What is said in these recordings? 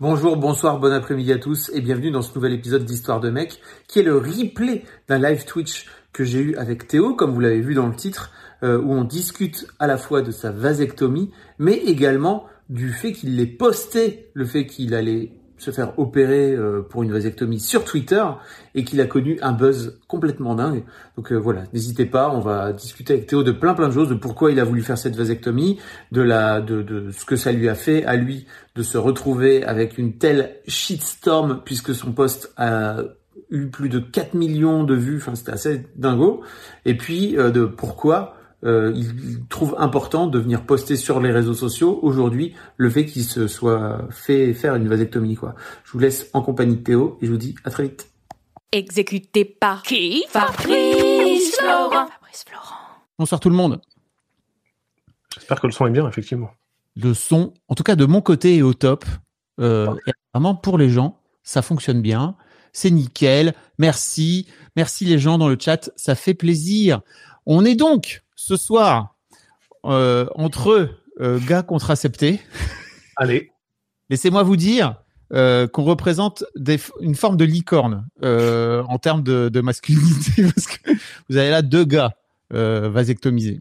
Bonjour, bonsoir, bon après-midi à tous et bienvenue dans ce nouvel épisode d'Histoire de mec qui est le replay d'un live Twitch que j'ai eu avec Théo, comme vous l'avez vu dans le titre, euh, où on discute à la fois de sa vasectomie, mais également du fait qu'il ait posté le fait qu'il allait se faire opérer euh, pour une vasectomie sur Twitter et qu'il a connu un buzz complètement dingue. Donc euh, voilà, n'hésitez pas, on va discuter avec Théo de plein plein de choses, de pourquoi il a voulu faire cette vasectomie, de la de, de ce que ça lui a fait à lui de se retrouver avec une telle shitstorm puisque son poste a eu plus de 4 millions de vues, enfin c'était assez dingo. Et puis euh, de pourquoi euh, il trouve important de venir poster sur les réseaux sociaux aujourd'hui le fait qu'il se soit fait faire une vasectomie quoi. Je vous laisse en compagnie de Théo et je vous dis à très vite. Exécuté par qui? Fabrice Florent. Fabrice Florent. Bonsoir tout le monde. J'espère que le son est bien, effectivement. Le son, en tout cas de mon côté, est au top. Euh, et vraiment pour les gens, ça fonctionne bien. C'est nickel. Merci. Merci les gens dans le chat. Ça fait plaisir. On est donc ce soir euh, entre euh, gars contraceptés. Allez. Laissez-moi vous dire euh, qu'on représente des, une forme de licorne en termes de, de masculinité parce que vous avez là deux gars vasectomisés.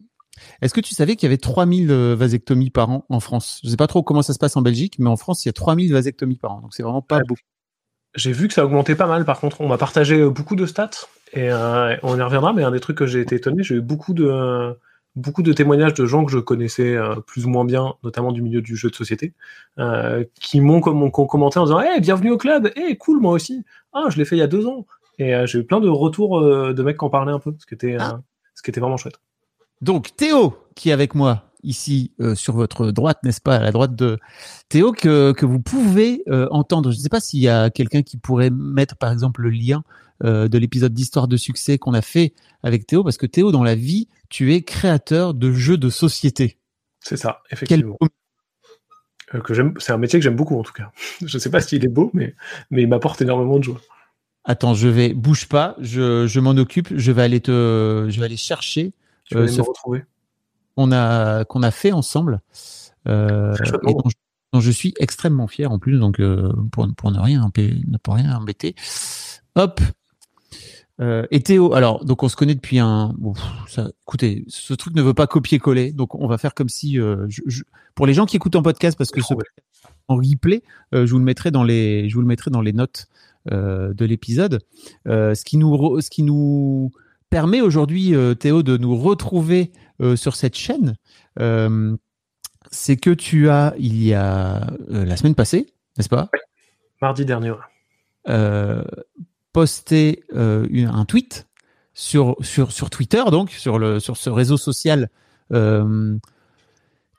Est-ce que tu savais qu'il y avait 3000 euh, vasectomies par an en France? Je sais pas trop comment ça se passe en Belgique, mais en France, il y a 3000 vasectomies par an. Donc c'est vraiment pas Ouais. beaucoup. J'ai vu que ça augmentait pas mal, par contre. On m'a partagé beaucoup de stats et euh, on y reviendra, mais un des trucs que j'ai été étonné, j'ai eu beaucoup de, beaucoup de témoignages de gens que je connaissais euh, plus ou moins bien, notamment du milieu du jeu de société, euh, qui m'ont comme, qui ont commenté en disant Hey, bienvenue au club, hey, cool, moi aussi. Ah, je l'ai fait il y a deux ans. Et euh, j'ai eu plein de retours euh, de mecs qui en parlaient un peu, ce qui était, euh, Ah. ce qui était vraiment chouette. Donc Théo, qui est avec moi ici euh, sur votre droite, n'est-ce pas, à la droite de Théo, que, que vous pouvez euh, entendre. Je ne sais pas s'il y a quelqu'un qui pourrait mettre, par exemple, le lien euh, de l'épisode d'Histoire de succès qu'on a fait avec Théo, parce que Théo, dans la vie, tu es créateur de jeux de société. C'est ça, Quel effectivement. Euh, que j'aime, c'est un métier que j'aime beaucoup en tout cas. Je sais pas s'il est beau, mais, mais il m'apporte énormément de joie. Attends, je vais bouge pas, je, je m'en occupe, je vais aller te, je vais aller chercher Tu vas Euh, aller ce- me retrouver. qu'on a qu'on a fait ensemble euh, et dont, je- dont je suis extrêmement fier en plus donc euh, pour, pour ne rien ne pour rien embêter hop euh, et Théo alors donc on se connaît depuis un bon, ça, écoutez ce truc ne veut pas copier-coller donc on va faire comme si euh, je- je- pour les gens qui écoutent en podcast parce que ce en replay euh, je vous le mettrai dans les je vous le mettrai dans les notes de l'épisode. Ce qui nous re- ce qui nous permet aujourd'hui Théo de nous retrouver sur cette chaîne, c'est que tu as, il y a la semaine passée, n'est-ce pas, Mardi dernier. euh, posté euh, une- un tweet sur, sur, sur Twitter, donc sur, le, sur ce réseau social euh,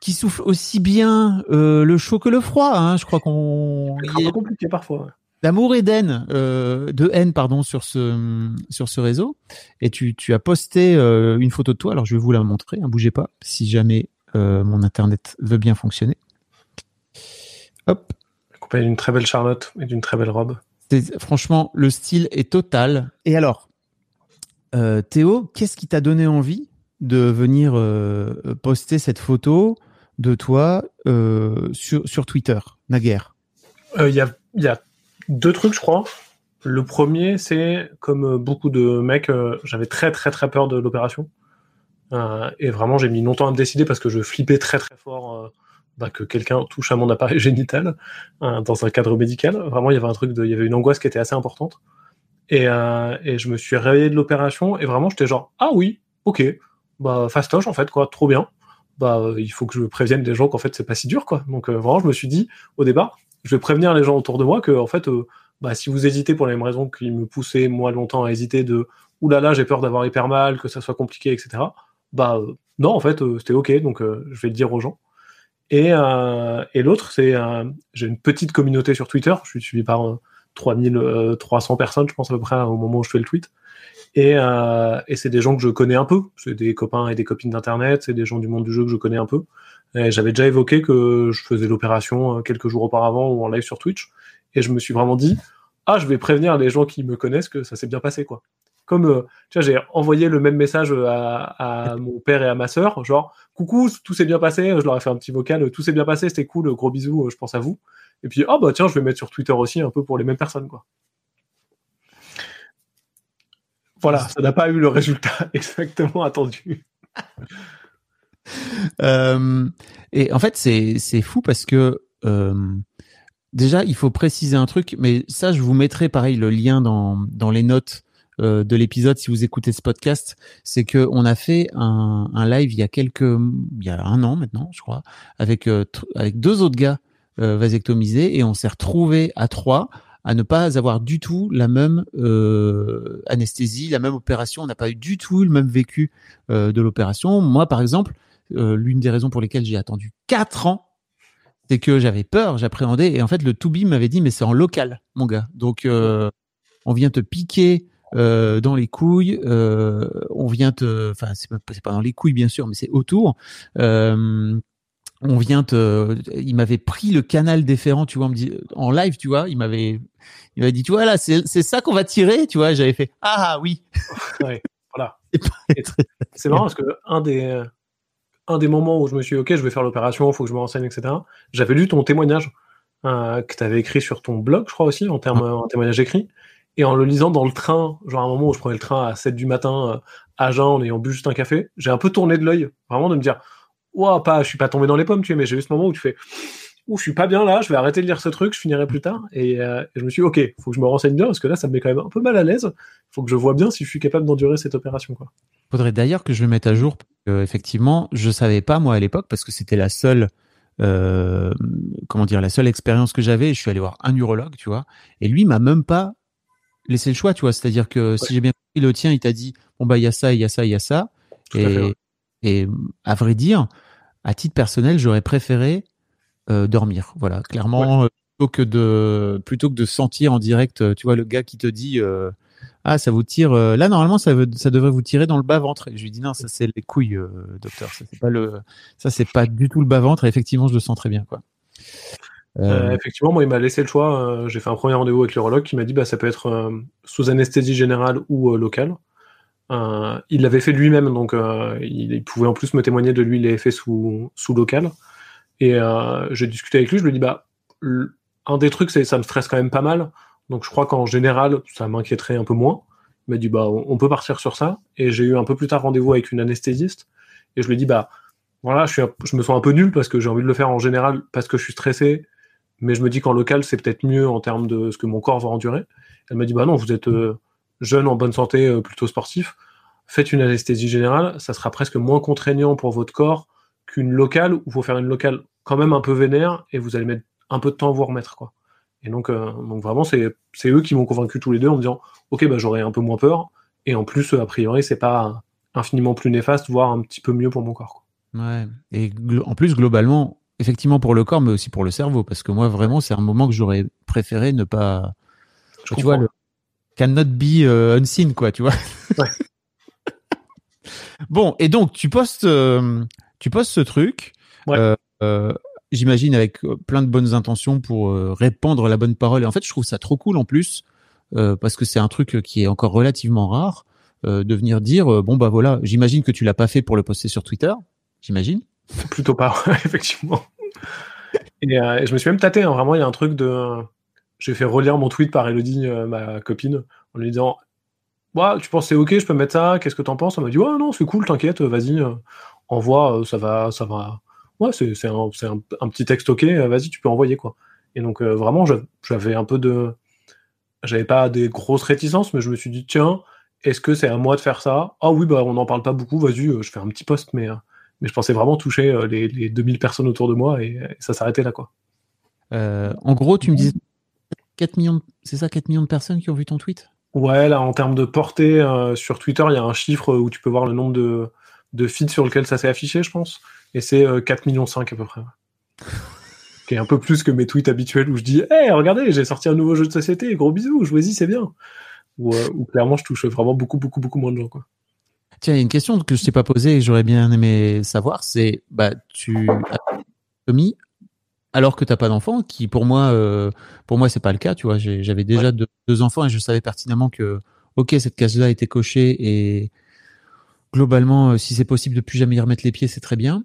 qui souffle aussi bien euh, le chaud que le froid. Hein, je crois qu'on C'est un peu compliqué parfois. ouais. d'amour et d'haine, de haine pardon sur ce sur ce réseau. Et tu, tu as posté une photo de toi. Alors je vais vous la montrer. Hein, bougez pas, si jamais mon internet veut bien fonctionner. Hop. Accompagné d'une très belle Charlotte et d'une très belle robe. C'est- Franchement, le style est total. Et alors, euh, Théo, qu'est-ce qui t'a donné envie de venir euh, poster cette photo de toi euh, sur, sur Twitter, naguère? Euh, Il y, a, il y a deux trucs, je crois. Le premier, c'est comme beaucoup de mecs, euh, j'avais très très très peur de l'opération. Euh, et vraiment, j'ai mis longtemps à me décider parce que je flippais très très fort euh, bah, que quelqu'un touche à mon appareil génital euh, dans un cadre médical. Vraiment, il y avait un truc il y avait une angoisse qui était assez importante. Et, euh, et je me suis réveillé de l'opération et vraiment, j'étais genre, ah oui, ok, bah fastoche en fait, quoi, trop bien. Bah, euh, il faut que je prévienne les gens qu'en fait, c'est pas si dur, quoi. Donc, euh, vraiment, je me suis dit, au départ, je vais prévenir les gens autour de moi que, en fait, bah, si vous hésitez pour les mêmes raisons qui me poussaient, moi, longtemps à hésiter de, oulala, j'ai peur d'avoir hyper mal, que ça soit compliqué, etc. Bah, non, en fait, c'était ok, donc je vais le dire aux gens. Et, euh, et l'autre, c'est euh, j'ai une petite communauté sur Twitter. Je suis suivi par 3300 personnes, je pense à peu près au moment où je fais le tweet. Et, et c'est des gens que je connais un peu. C'est des copains et des copines d'internet. C'est des gens du monde du jeu que je connais un peu. J'avais déjà évoqué que je faisais l'opération quelques jours auparavant ou en live sur Twitch. Et je me suis vraiment dit, ah, je vais prévenir les gens qui me connaissent que ça s'est bien passé, quoi comme euh, tu vois, j'ai envoyé le même message à, mon père et à ma sœur, genre coucou, tout s'est bien passé, je leur ai fait un petit vocal, tout s'est bien passé, c'était cool, gros bisous, euh, je pense à vous. Et puis oh bah tiens, je vais mettre sur Twitter aussi un peu pour les mêmes personnes quoi. Voilà, ça n'a pas eu le résultat exactement attendu. Euh, et en fait, c'est fou parce que déjà, il faut préciser un truc, mais ça, je vous mettrai pareil le lien dans, dans les notes euh, de l'épisode si vous écoutez ce podcast, c'est que on a fait un, live il y a quelques, il y a un an maintenant, je crois, avec euh, avec deux autres gars euh, vasectomisés et on s'est retrouvé à trois à ne pas avoir du tout la même anesthésie, la même opération. On n'a pas eu du tout le même vécu de l'opération. Moi, par exemple, l'une des raisons pour lesquelles j'ai attendu quatre ans, c'est que j'avais peur, j'appréhendais. Et en fait, le Toubi m'avait dit, mais c'est en local, mon gars. Donc, on vient te piquer euh, dans les couilles, euh, on vient te, enfin c'est pas, pas dans les couilles bien sûr, mais c'est autour. Euh, on vient te, il m'avait pris le canal déférent, tu vois, me dit, en live, tu vois, il m'avait, il m'avait dit, tu vois là, c'est ça qu'on va tirer, tu vois, j'avais fait, ah, ah oui. ouais, voilà. C'est marrant parce que un des un des moments où je me suis dit, ok, je vais faire l'opération, il faut que je me renseigne, etc. J'avais lu ton témoignage euh, que tu avais écrit sur ton blog, je crois aussi, en termes en témoignage écrit. Et en le lisant dans le train, genre à un moment où je prenais le train à 7 du matin euh, à Jeun en ayant bu juste un café, j'ai un peu tourné de l'œil, vraiment de me dire, ouah, pas, je suis pas tombé dans les pommes, tu sais, mais j'ai eu ce moment où tu fais, ouh, je suis pas bien là, je vais arrêter de lire ce truc, je finirai plus tard. Et, euh, je me suis dit, ok, faut que je me renseigne bien parce que là, ça me met quand même un peu mal à l'aise. Faut que je vois bien si je suis capable d'endurer cette opération, quoi. Faudrait d'ailleurs que je le mette à jour. Effectivement, je savais pas moi à l'époque parce que c'était la seule. Euh, comment dire la seule expérience que j'avais je suis allé voir un urologue tu vois et lui m'a même pas laisser le choix, tu vois. C'est-à-dire que si j'ai bien compris, le tien, il t'a dit, bon, bah, il y a ça, il y a ça, il y a ça. et, et à vrai dire, à titre personnel, j'aurais préféré euh, dormir. Voilà, clairement, euh, plutôt que de plutôt que de sentir en direct, euh, tu vois, le gars qui te dit ah ça vous tire là normalement ça veut, ça devrait vous tirer dans le bas ventre. Et je lui dis non ça c'est les couilles, docteur. Ça c'est pas le ça c'est pas du tout le bas ventre. Et effectivement je le sens très bien quoi. Euh, effectivement, moi, il m'a laissé le choix. Euh, j'ai fait un premier rendez-vous avec l'urologue qui m'a dit bah, ça peut être euh, sous anesthésie générale ou locale. il l'avait fait lui-même, donc il, pouvait en plus me témoigner de lui, il l'avait fait sous, sous local. Et j'ai discuté avec lui, je lui ai dit bah, un des trucs, c'est ça me stresse quand même pas mal. Donc je crois qu'en général, ça m'inquiéterait un peu moins. Il m'a dit bah on peut partir sur ça. Et j'ai eu un peu plus tard rendez-vous avec une anesthésiste. Et je lui ai dit bah voilà, je, je me sens un peu nul parce que j'ai envie de le faire en général parce que je suis stressé mais je me dis qu'en local, c'est peut-être mieux en termes de ce que mon corps va endurer. Elle m'a dit, bah non, vous êtes euh, jeune, en bonne santé, euh, plutôt sportif. Faites une anesthésie générale, ça sera presque moins contraignant pour votre corps qu'une locale où il faut faire une locale quand même un peu vénère et vous allez mettre un peu de temps à vous remettre, quoi. Et donc, euh, vraiment, c'est, eux qui m'ont convaincu tous les deux en me disant, ok, bah j'aurai un peu moins peur. Et en plus, a priori, c'est pas infiniment plus néfaste, voire un petit peu mieux pour mon corps. Ouais. Et en plus, globalement, effectivement pour le corps, mais aussi pour le cerveau, parce que moi vraiment c'est un moment que j'aurais préféré ne pas. tu vois le cannot be uh, unseen quoi, tu vois. Ouais. bon et donc tu postes, euh, tu postes ce truc. Euh, euh, J'imagine avec plein de bonnes intentions pour répandre la bonne parole. Et en fait, je trouve ça trop cool en plus parce que c'est un truc qui est encore relativement rare de venir dire bon bah voilà. J'imagine que tu l'as pas fait pour le poster sur Twitter. J'imagine. Plutôt pas, effectivement. Euh, et, je me suis même tâté, hein, vraiment, il y a un truc de. J'ai fait relire mon tweet par Elodie, euh, ma copine, en lui disant Tu penses c'est ok, je peux mettre ça, qu'est-ce que t'en penses? Elle m'a dit Ouais, non, c'est cool, t'inquiète, vas-y, euh, envoie, ça va. ça va. Ouais, c'est un, un, un, petit texte ok, vas-y, tu peux envoyer, quoi. Et donc, vraiment, j'avais un peu de. J'avais pas des grosses réticences, mais je me suis dit Tiens, est-ce que c'est à moi de faire ça? Ah oui, bah on n'en parle pas beaucoup, vas-y, je fais un petit post, mais mais je pensais vraiment toucher euh, les, les 2000 personnes autour de moi et, ça s'arrêtait là, quoi. Euh, en gros, tu me disais 4 millions, c'est ça, 4 millions de personnes qui ont vu ton tweet? Ouais, là, en termes de portée, euh, sur Twitter, il y a un chiffre où tu peux voir le nombre de, de feeds sur lequel ça s'est affiché, je pense. Et c'est 4 millions 5 à peu près. qui est un peu plus que mes tweets habituels où je dis Hey, regardez, j'ai sorti un nouveau jeu de société, gros bisous, jouez-y, c'est bien. Ou, clairement, je touche vraiment beaucoup, beaucoup, beaucoup moins de gens. Quoi. Tiens, il y a une question que je t'ai pas posée et que j'aurais bien aimé savoir c'est bah, tu as mis alors que tu n'as pas d'enfant, qui pour moi, euh, pour moi, c'est pas le cas. Tu vois, j'avais déjà deux, enfants et je savais pertinemment que, ok, cette case-là était cochée et globalement, euh, si c'est possible de plus jamais y remettre les pieds, c'est très bien.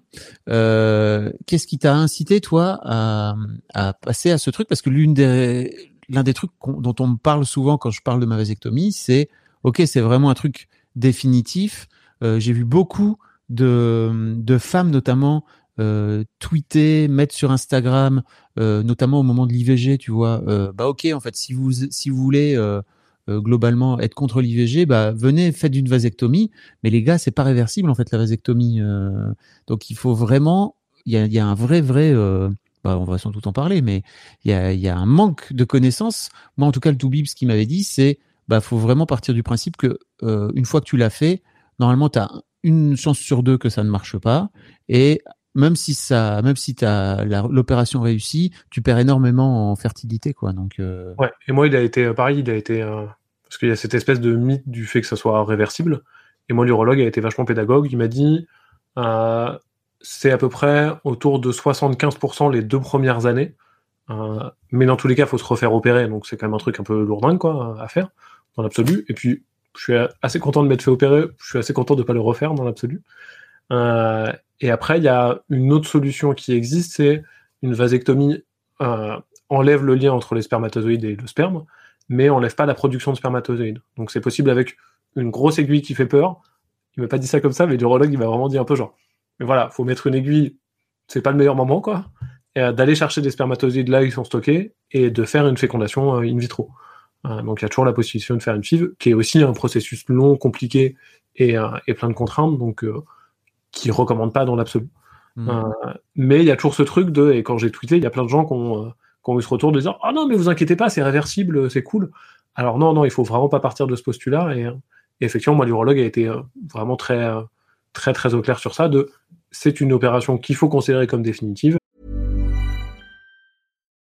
Euh, Qu'est-ce qui t'a incité, toi, à, à, passer à ce truc? Parce que l'une des, l'un des trucs dont on me parle souvent quand je parle de ma vasectomie, c'est, ok, c'est vraiment un truc définitif. Euh, J'ai vu beaucoup de, de femmes, notamment, euh, tweeter, mettre sur Instagram, euh, notamment au moment de l'IVG, tu vois, euh, bah ok, en fait, si vous si vous voulez globalement être contre l'IVG, bah venez, faites une vasectomie. Mais les gars, c'est pas réversible en fait la vasectomie. donc il faut vraiment, il y a, y a, un vrai vrai bah, on va sans doute en parler, mais il y a, y a, un manque de connaissances. Moi, en tout cas, le Toubib, ce qu'il m'avait dit, c'est bah faut vraiment partir du principe que une fois que tu l'as fait, normalement, tu as une chance sur deux que ça ne marche pas, et même si ça, même si t'as l'opération réussie, tu perds énormément en fertilité, quoi. Donc. Euh... Ouais. Et moi, il a été pareil, il a été euh, parce qu'il y a cette espèce de mythe du fait que ça soit réversible. Et moi, l'urologue a été vachement pédagogue. Il m'a dit, euh, c'est à peu près autour de 75% les deux premières années. Euh, mais dans tous les cas, faut se refaire opérer, donc c'est quand même un truc un peu lourdin, quoi, à faire dans l'absolu. Et puis, je suis assez content de m'être fait opérer. Je suis assez content de pas le refaire dans l'absolu. Euh, et après, il y a une autre solution qui existe, c'est une vasectomie euh, enlève le lien entre les spermatozoïdes et le sperme, mais enlève pas la production de spermatozoïdes. Donc c'est possible avec une grosse aiguille qui fait peur. Il m'a pas dit ça comme ça, mais l'urologue il m'a vraiment dit un peu genre. Mais voilà, faut mettre une aiguille, c'est pas le meilleur moment quoi. Euh, d'aller chercher des spermatozoïdes là ils sont stockés et de faire une fécondation in vitro. Donc il y a toujours la possibilité de faire une FIV, qui est aussi un processus long, compliqué et, et plein de contraintes. Donc qui recommande pas dans l'absolu. Euh, mais il y a toujours ce truc de, et quand j'ai tweeté, il y a plein de gens qui ont, euh, eu ce retour de dire Ah non, mais vous inquiétez pas, c'est réversible, c'est cool. Alors non, non, il faut vraiment pas partir de ce postulat. Et, effectivement, moi, l'urologue a été euh, vraiment très, très, très au clair sur ça. De, c'est une opération qu'il faut considérer comme définitive.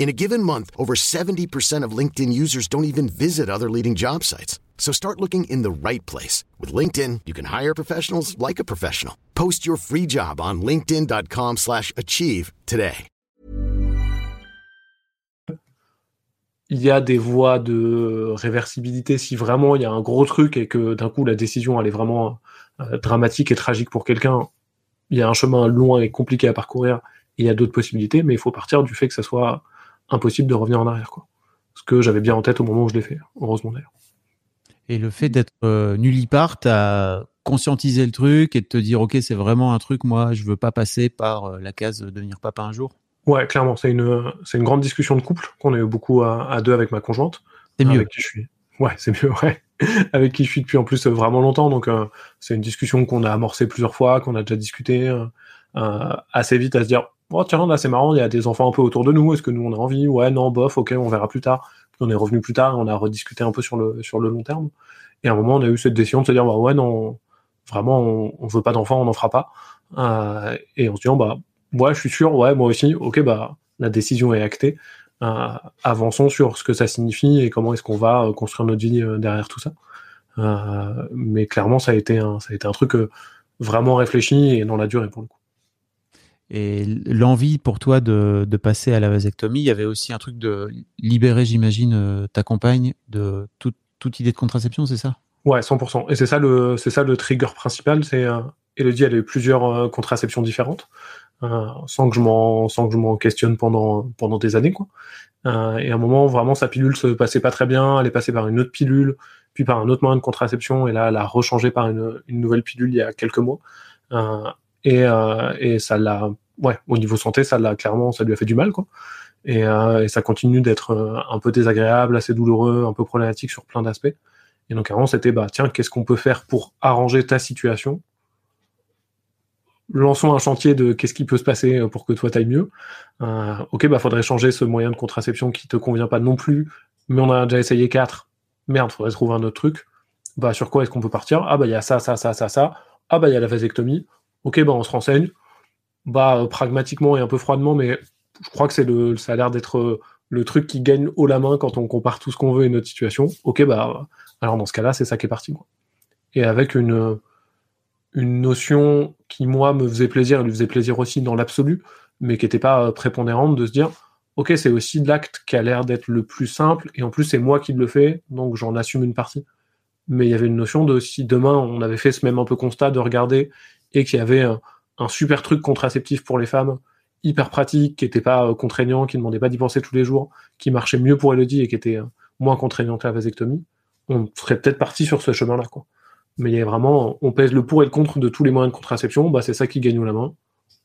In a given month, over 70% of LinkedIn users don't even visit other leading job sites. So start looking in the right place. With LinkedIn, you can hire professionals like a professional. Post your free job on linkedin.com slash achieve today. Il y a des voies de réversibilité si vraiment il y a un gros truc et que d'un coup la décision elle est vraiment euh, dramatique et tragique pour quelqu'un. Il y a un chemin loin et compliqué à parcourir il y a d'autres possibilités, mais il faut partir du fait que ça soit impossible de revenir en arrière. Quoi. Ce que j'avais bien en tête au moment où je l'ai fait, heureusement d'ailleurs. Et le fait d'être euh, nullipart, t'as conscientisé le truc et de te dire ok c'est vraiment un truc moi je veux pas passer par euh, la case devenir papa un jour? Ouais, clairement, c'est une, c'est une grande discussion de couple qu'on a eu beaucoup à, deux avec ma conjointe. C'est mieux. Avec qui je suis. Ouais, c'est mieux, ouais. avec qui je suis depuis en plus vraiment longtemps. Donc, euh, c'est une discussion qu'on a amorcée plusieurs fois, qu'on a déjà discuté euh, euh, assez vite à se dire Oh, tiens, là, c'est marrant, il y a des enfants un peu autour de nous. Est-ce que nous, on a envie? Ouais, non, bof, ok, on verra plus tard. On est revenu plus tard, on a rediscuté un peu sur le, sur le long terme. Et à un moment, on a eu cette décision de se dire bah, Ouais, non, vraiment, on, on veut pas d'enfants, on n'en fera pas. et on se dit bah, ouais, je suis sûr, ouais, moi aussi, ok, bah, la décision est actée. Euh, avançons sur ce que ça signifie et comment est-ce qu'on va euh, construire notre vie euh, derrière tout ça. mais clairement, ça a été un, ça a été un truc vraiment réfléchi et dans la durée pour le coup. Et l'envie pour toi de, de, passer à la vasectomie, il y avait aussi un truc de libérer, j'imagine, ta compagne de toute, toute idée de contraception, c'est ça? Ouais, 100%. Et c'est ça le, c'est ça le trigger principal. C'est Elodie, elle a eu plusieurs contraceptions différentes. Euh, sans que je m'en sans que je m'en questionne pendant pendant des années quoi. Euh, et à un moment vraiment sa pilule se passait pas très bien, elle est passée par une autre pilule, puis par un autre moyen de contraception et là elle a rechangé par une, une nouvelle pilule il y a quelques mois. Euh, et, et ça l'a ouais au niveau santé ça l'a clairement ça lui a fait du mal quoi. Et, et ça continue d'être un peu désagréable, assez douloureux, un peu problématique sur plein d'aspects. Et donc avant c'était bah tiens qu'est-ce qu'on peut faire pour arranger ta situation? Lançons un chantier de qu'est-ce qui peut se passer pour que toi t'ailles mieux. Euh, ok, bah faudrait changer ce moyen de contraception qui te convient pas non plus, mais on a déjà essayé quatre. Merde, faudrait trouver un autre truc. Bah sur quoi est-ce qu'on peut partir? Ah bah il y a ça, ça, ça, ça, ça. Ah bah il y a la vasectomie. Ok, bah on se renseigne. Bah euh, pragmatiquement et un peu froidement, mais je crois que c'est le, ça a l'air d'être euh, le truc qui gagne haut la main quand on compare tout ce qu'on veut et notre situation. Ok, bah alors dans ce cas-là, c'est ça qui est parti. Et avec une une notion qui moi me faisait plaisir et lui faisait plaisir aussi dans l'absolu, mais qui n'était pas euh, prépondérante de se dire ok c'est aussi de l'acte qui a l'air d'être le plus simple et en plus c'est moi qui le fais donc j'en assume une partie. Mais il y avait une notion de si demain on avait fait ce même un peu constat de regarder et qu'il y avait un, super truc contraceptif pour les femmes hyper pratique, qui n'était pas euh, contraignant, qui ne demandait pas d'y penser tous les jours, qui marchait mieux pour Elodie et qui était euh, moins contraignant que la vasectomie, on serait peut-être parti sur ce chemin-là. quoi mais y a vraiment, on pèse le pour et le contre de tous les moyens de contraception, bah, c'est ça qui gagne la main.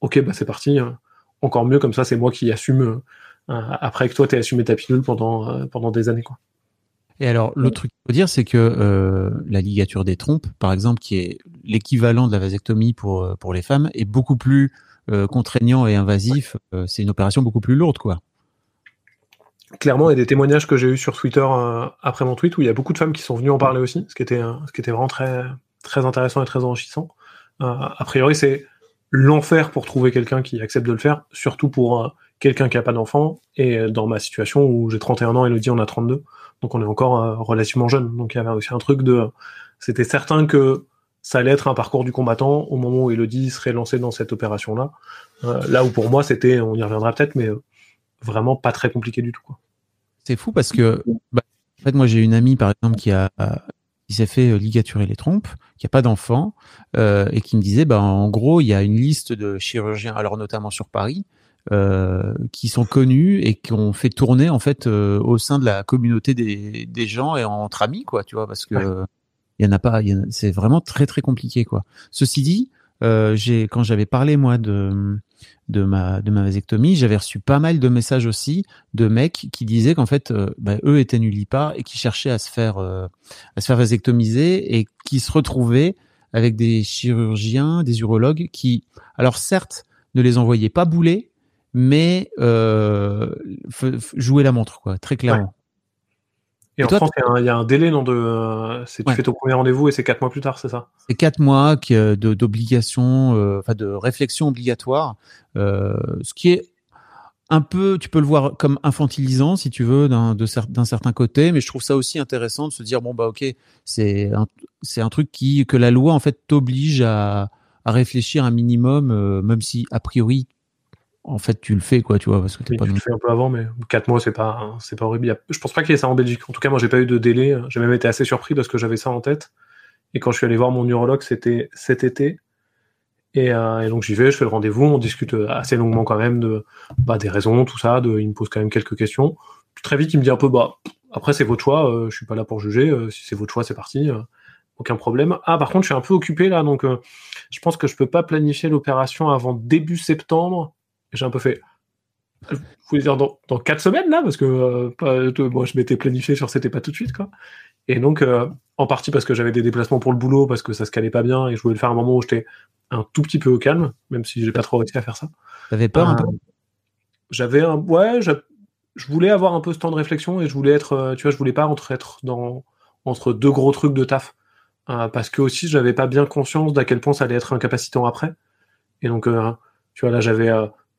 Ok, bah c'est parti. Hein. Encore mieux, comme ça, c'est moi qui assume euh, après que toi, tu as assumé ta pilule pendant, pendant des années. Quoi. Et alors, l'autre truc qu'il faut dire, c'est que euh, la ligature des trompes, par exemple, qui est l'équivalent de la vasectomie pour, pour les femmes, est beaucoup plus contraignant et invasif. c'est une opération beaucoup plus lourde, quoi clairement, il y a des témoignages que j'ai eu sur Twitter euh, après mon tweet où il y a beaucoup de femmes qui sont venues en parler aussi, ce qui était, ce qui était vraiment très, très intéressant et très enrichissant. Euh, a priori, c'est l'enfer pour trouver quelqu'un qui accepte de le faire, surtout pour euh, quelqu'un qui n'a pas d'enfant. Et dans ma situation où j'ai 31 ans, Elodie en a 32, donc on est encore relativement jeune. Donc il y avait aussi un truc de, c'était certain que ça allait être un parcours du combattant au moment où Elodie serait lancée dans cette opération-là. là où pour moi, c'était, on y reviendra peut-être, mais vraiment pas très compliqué du tout. C'est fou parce que, bah, en fait, moi j'ai une amie par exemple qui a qui s'est fait euh, ligaturer les trompes, qui a pas d'enfant, euh, et qui me disait, bah, en gros, il y a une liste de chirurgiens, alors notamment sur Paris, euh, qui sont connus et qui ont fait tourner en fait euh, au sein de la communauté des, des gens et entre amis, quoi, tu vois, parce que il y en a pas, c'est vraiment très très compliqué, quoi. Ceci dit, euh, j'ai quand j'avais parlé moi de de ma de ma vasectomie, j'avais reçu pas mal de messages aussi de mecs qui disaient qu'en fait euh, bah, eux étaient nullipares et qui cherchaient à se faire euh, à se faire vasectomiser et qui se retrouvaient avec des chirurgiens, des urologues qui alors certes ne les envoyaient pas bouler mais euh, jouer la montre quoi, très clairement. Et, en France, il y, a un délai non de, c'est tu fais ton premier rendez-vous et c'est quatre mois plus tard, c'est ça? C'est quatre mois d'obligation, euh, enfin de réflexion obligatoire, euh, ce qui est un peu, tu peux le voir comme infantilisant si tu veux d'un d'un certain côté, mais je trouve ça aussi intéressant de se dire bon bah ok, c'est un, c'est un truc qui que la loi en fait t'oblige à, à réfléchir un minimum, euh, même si a priori en fait, tu le fais, quoi, tu vois, parce que t'es pas. Tu le fais un peu avant, mais 4 mois, c'est pas, c'est pas horrible. Je pense pas qu'il y ait ça en Belgique. En tout cas, moi, j'ai pas eu de délai. J'ai même été assez surpris parce que j'avais ça en tête. Et quand je suis allé voir mon urologue, c'était cet été. Et, euh, donc j'y vais, je fais le rendez-vous, on discute assez longuement quand même de bah, des raisons, tout ça. De, il me pose quand même quelques questions. Puis très vite, il me dit un peu, bah, après c'est votre choix. Euh, je suis pas là pour juger. Euh, si c'est votre choix, c'est parti. aucun problème. Ah, par contre, je suis un peu occupé là, donc je pense que je peux pas planifier l'opération avant début septembre j'ai un peu fait. Vous voulez dire dans, dans 4 semaines là Parce que euh, moi je m'étais planifié sur c'était pas tout de suite quoi. Et donc, euh, en partie parce que j'avais des déplacements pour le boulot, parce que ça se calait pas bien et je voulais le faire à un moment où j'étais un tout petit peu au calme, même si j'ai pas trop réussi à faire ça. T'avais peur un peu? Euh, J'avais un. Ouais, je voulais avoir un peu ce temps de réflexion et je voulais être. Tu vois, je voulais pas entre, être dans, entre deux gros trucs de taf. parce que aussi, j'avais pas bien conscience d'à quel point ça allait être incapacitant après. Et donc, tu vois, là, j'avais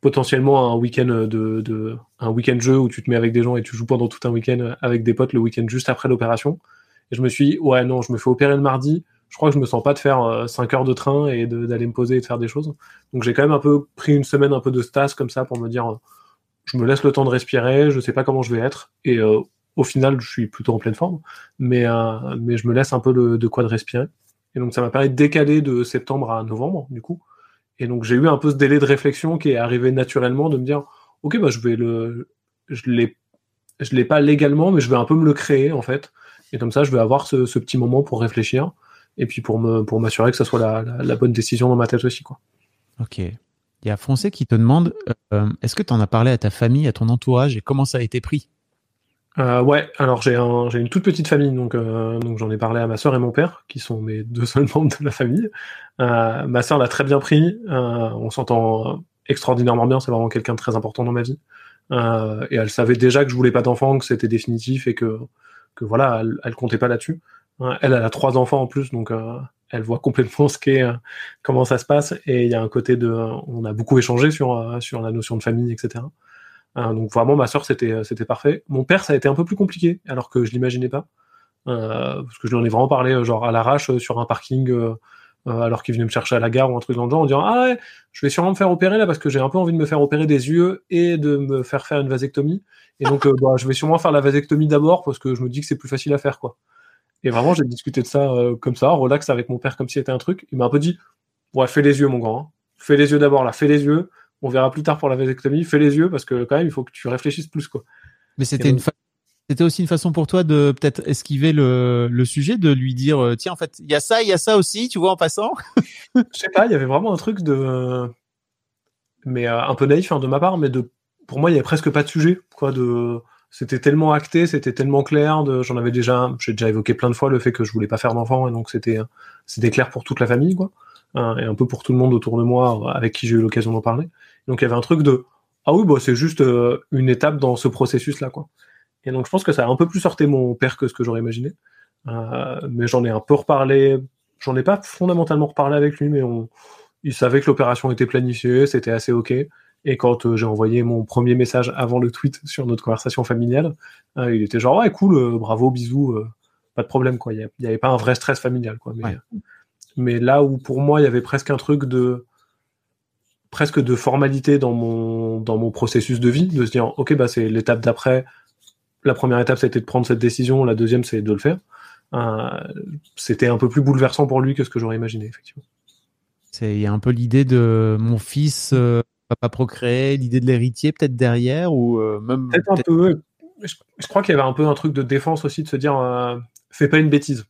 potentiellement un week-end de, un week-end jeu où tu te mets avec des gens et tu joues pendant tout un week-end avec des potes le week-end juste après l'opération. Et je me suis dit, ouais, non, je me fais opérer le mardi. Je crois que je me sens pas de faire 5 euh, heures de train et d'aller me poser et de faire des choses. Donc j'ai quand même un peu pris une semaine un peu de stas comme ça pour me dire, euh, je me laisse le temps de respirer, je sais pas comment je vais être. Et euh, au final, je suis plutôt en pleine forme, mais, mais je me laisse un peu de quoi de respirer. Et donc ça m'a permis de décaler de septembre à novembre, du coup. Et donc j'ai eu un peu ce délai de réflexion qui est arrivé naturellement de me dire ok bah je vais le je l'ai l'ai pas légalement mais je vais un peu me le créer en fait et comme ça je vais avoir ce, petit moment pour réfléchir et puis pour me pour m'assurer que ça soit la, bonne décision dans ma tête aussi quoi. Ok. Il y a Français qui te demande euh, est-ce que tu en as parlé à ta famille, à ton entourage et comment ça a été pris? Euh, ouais, alors j'ai un, une toute petite famille, donc, euh, donc j'en ai parlé à ma sœur et mon père, qui sont mes deux seuls membres de la famille. Euh, ma sœur l'a très bien pris, euh, on s'entend extraordinairement bien, c'est vraiment quelqu'un de très important dans ma vie. Euh, et elle savait déjà que je voulais pas d'enfants, que c'était définitif et que, que voilà, elle, elle comptait pas là-dessus. Euh, elle, elle a trois enfants en plus, donc elle voit complètement ce qu'est, comment ça se passe. Et il y a un côté de, on a beaucoup échangé sur, sur la notion de famille, etc. Euh, donc vraiment, ma sœur, c'était, euh, c'était parfait. Mon père, ça a été un peu plus compliqué, alors que je l'imaginais pas. Euh, parce que je lui en ai vraiment parlé, euh, genre à l'arrache, sur un parking, alors qu'il venait me chercher à la gare ou un truc dans le genre, en disant Ah ouais, je vais sûrement me faire opérer là parce que j'ai un peu envie de me faire opérer des yeux et de me faire faire une vasectomie. Et donc, bah, je vais sûrement faire la vasectomie d'abord parce que je me dis que c'est plus facile à faire, quoi. Et vraiment, j'ai discuté de ça comme ça, relax avec mon père, comme si c'était un truc. Il m'a un peu dit Ouais, fais les yeux, mon grand. hein. Fais les yeux d'abord, là, fais les yeux. On verra plus tard pour la vasectomie. Fais les yeux parce que quand même, il faut que tu réfléchisses plus, quoi. Mais c'était Et une donc- fa- c'était aussi une façon pour toi de peut-être esquiver le, le sujet, de lui dire euh, tiens en fait il y a ça, il y a ça aussi, tu vois en passant. Je sais pas, il y avait vraiment un truc de. Mais euh, un peu naïf hein, de ma part, mais de. Pour moi, il y avait presque pas de sujet, quoi. De. C'était tellement acté, c'était tellement clair. De... J'en avais déjà, j'ai déjà évoqué plein de fois le fait que je voulais pas faire d'enfant, et donc c'était, c'était clair pour toute la famille, quoi, Euh, et un peu pour tout le monde autour de moi, avec qui j'ai eu l'occasion d'en parler. Donc il y avait un truc de, ah oui, bah c'est juste euh, une étape dans ce processus-là, quoi. Et donc je pense que ça a un peu plus sorti mon père que ce que j'aurais imaginé, Euh, mais j'en ai un peu reparlé. J'en ai pas fondamentalement reparlé avec lui, mais on, il savait que l'opération était planifiée, c'était assez ok. Et quand euh, j'ai envoyé mon premier message avant le tweet sur notre conversation familiale, il était genre ouais cool, bravo, bisous, pas de problème quoi. Il n'y avait pas un vrai stress familial quoi. Mais, Ouais. mais là où pour moi il y avait presque un truc de presque de formalité dans mon dans mon processus de vie, de se dire ok bah c'est l'étape d'après. La première étape c'était de prendre cette décision, la deuxième c'est de le faire. Euh, c'était un peu plus bouleversant pour lui que ce que j'aurais imaginé effectivement. C'est il y a un peu l'idée de mon fils euh, va pas procréer, l'idée de l'héritier peut-être derrière ou euh, même Peut-être un peu. Je, je crois qu'il y avait un peu un truc de défense aussi de se dire euh, fais pas une bêtise.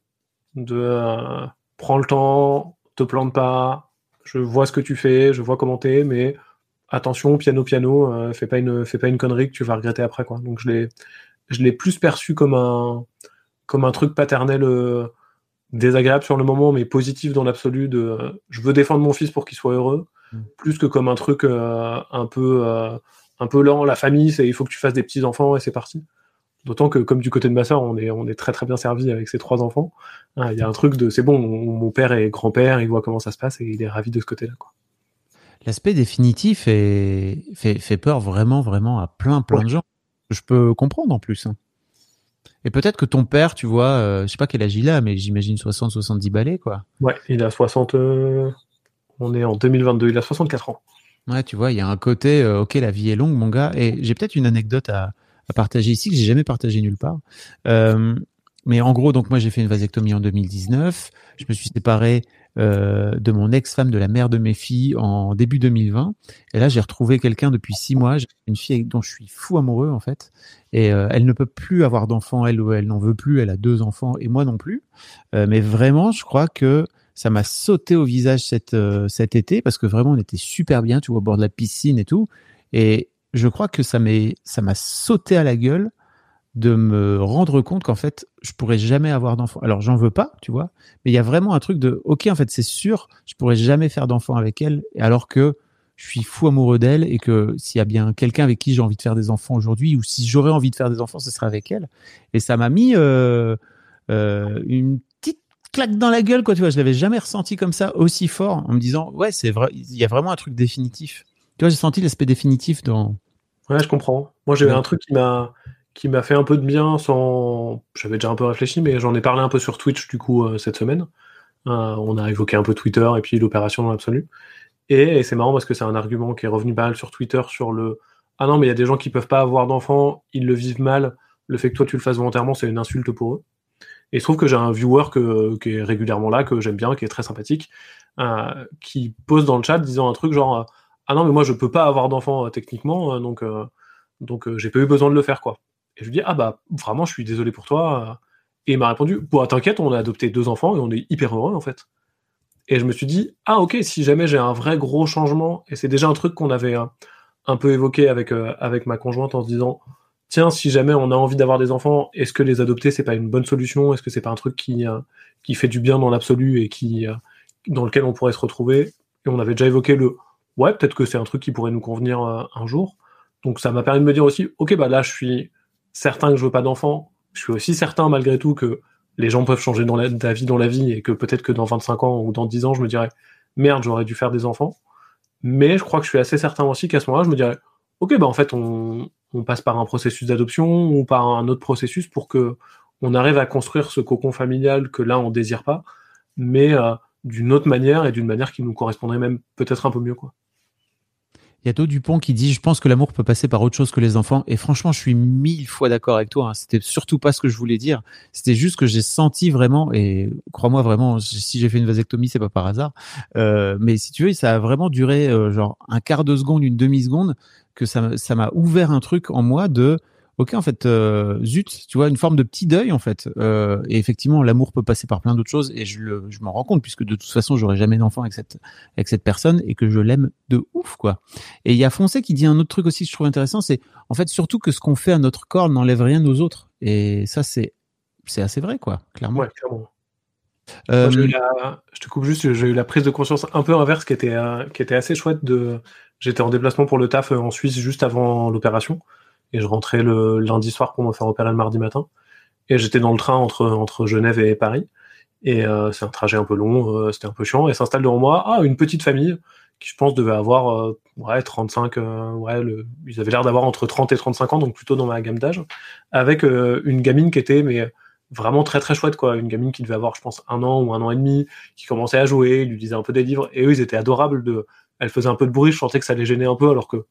De prends le temps, te plante pas, je vois ce que tu fais, je vois comment t'es, mais attention, piano piano, euh, fais pas une fais pas une connerie que tu vas regretter après quoi. Donc je l'ai je l'ai plus perçu comme un comme un truc paternel euh, désagréable sur le moment, mais positif dans l'absolu de euh, je veux défendre mon fils pour qu'il soit heureux, Mm. plus que comme un truc un peu un peu lent. La famille, c'est il faut que tu fasses des petits enfants et c'est parti. D'autant que comme du côté de ma sœur, on est on est très très bien servi avec ses trois enfants. Hein, Il y a un truc de c'est bon, mon, mon père est grand-père, il voit comment ça se passe et il est ravi de ce côté-là. l'aspect définitif est, fait, fait peur vraiment vraiment à plein plein de gens. Je peux comprendre en plus. hein. Et peut-être que ton père, tu vois, euh, je sais pas quel âge il a, mais j'imagine 60 70 balais quoi. Ouais, il a 60. euh, on est en 2022, il a 64 ans. Ouais, tu vois, il y a un côté, euh, ok, la vie est longue, mon gars. Et j'ai peut-être une anecdote à, à partager ici que j'ai jamais partagé nulle part. Euh, mais en gros, donc moi j'ai fait une vasectomie en 2019. Je me suis séparé euh, de mon ex-femme, de la mère de mes filles, en début 2020. Et là, j'ai retrouvé quelqu'un depuis six mois. Une fille dont je suis fou amoureux en fait. Et euh, elle ne peut plus avoir d'enfants, elle ou elle n'en veut plus. Elle a deux enfants et moi non plus. Euh, mais vraiment, je crois que ça m'a sauté au visage cet, euh, cet été parce que vraiment on était super bien, tu vois, au bord de la piscine et tout. Et je crois que ça m'a sauté à la gueule de me rendre compte qu'en fait, je pourrais jamais avoir d'enfant. Alors, j'en veux pas, tu vois, mais il y a vraiment un truc de, ok, en fait, c'est sûr, je pourrais jamais faire d'enfant avec elle, alors que je suis fou amoureux d'elle et que s'il y a bien quelqu'un avec qui j'ai envie de faire des enfants aujourd'hui, ou si j'aurais envie de faire des enfants, ce serait avec elle. Et ça m'a mis euh, euh, une petite claque dans la gueule, quoi, tu vois. Je l'avais jamais ressenti comme ça aussi fort, en me disant, ouais, c'est vrai, il y a vraiment un truc définitif. Tu vois, j'ai senti l'aspect définitif dans. Ouais, je comprends. Moi, j'ai Ouais. un truc qui m'a qui m'a fait un peu de bien sans. J'avais déjà un peu réfléchi, mais j'en ai parlé un peu sur Twitch du coup euh, cette semaine. Euh, on a évoqué un peu Twitter et puis l'opération dans l'absolu. Et, et c'est marrant parce que c'est un argument qui est revenu pas mal sur Twitter sur le ah non mais il y a des gens qui peuvent pas avoir d'enfants, ils le vivent mal. Le fait que toi tu le fasses volontairement, c'est une insulte pour eux. Et il se trouve que j'ai un viewer que, qui est régulièrement là, que j'aime bien, qui est très sympathique, euh, qui pose dans le chat disant un truc genre ah non mais moi je peux pas avoir d'enfants euh, techniquement, euh, donc euh, donc j'ai pas eu besoin de le faire quoi. Et je lui dis ah bah vraiment je suis désolé pour toi. Et il m'a répondu bon t'inquiète on a adopté deux enfants et on est hyper heureux en fait. Et je me suis dit ah ok si jamais j'ai un vrai gros changement et c'est déjà un truc qu'on avait un peu évoqué avec avec ma conjointe en se disant tiens, si jamais on a envie d'avoir des enfants, est-ce que les adopter c'est pas une bonne solution? Est-ce que c'est pas un truc qui qui fait du bien dans l'absolu et qui dans lequel on pourrait se retrouver? Et on avait déjà évoqué le ouais, peut-être que c'est un truc qui pourrait nous convenir un jour. Donc ça m'a permis de me dire aussi, ok, bah là je suis certain que je veux pas d'enfants. Je suis aussi certain malgré tout que les gens peuvent changer d'avis dans la vie et que peut-être que dans 25 ans ou dans 10 ans, je me dirais, merde, j'aurais dû faire des enfants. Mais je crois que je suis assez certain aussi qu'à ce moment-là, je me dirais, ok, bah en fait, on, on passe par un processus d'adoption ou par un autre processus pour que on arrive à construire ce cocon familial que là on désire pas, mais euh, d'une autre manière et d'une manière qui nous correspondrait même peut-être un peu mieux quoi. Il y a Dupont qui dit Je pense que l'amour peut passer par autre chose que les enfants. Et franchement, je suis mille fois d'accord avec toi. Hein. C'était surtout pas ce que je voulais dire. C'était juste que j'ai senti vraiment, et crois-moi vraiment, si j'ai fait une vasectomie, c'est pas par hasard. Euh, mais si tu veux, ça a vraiment duré euh, genre un quart de seconde, une demi-seconde, que ça m'a ouvert un truc en moi de ok en fait euh, zut tu vois une forme de petit deuil en fait. Euh, et effectivement l'amour peut passer par plein d'autres choses et je, le, je m'en rends compte puisque de toute façon j'aurai jamais d'enfant avec cette avec cette personne et que je l'aime de ouf quoi. Et il y a Foncé qui dit un autre truc aussi que je trouve intéressant c'est en fait surtout que ce qu'on fait à notre corps n'enlève rien aux autres. Et ça c'est c'est assez vrai quoi clairement. Ouais clairement. Euh, je te coupe juste, j'ai eu la prise de conscience un peu inverse qui était, qui était assez chouette. De... J'étais en déplacement pour le taf en Suisse juste avant l'opération et je rentrais le lundi soir pour me faire opérer le mardi matin. Et j'étais dans le train entre, entre Genève et Paris. Et euh, c'est un trajet un peu long, euh, c'était un peu chiant. Et s'installe devant moi ah, une petite famille qui, je pense, devait avoir euh, ouais, 35, ouais, le, ils avaient l'air d'avoir entre 30 et 35 ans, donc plutôt dans ma gamme d'âge, avec une gamine qui était mais vraiment très très chouette, quoi. Une gamine qui devait avoir, je pense, un an ou un an et demi, qui commençait à jouer, lui disait un peu des livres. Et eux, ils étaient adorables. De... Elle faisait un peu de bruit, je sentais que ça les gênait un peu, alors que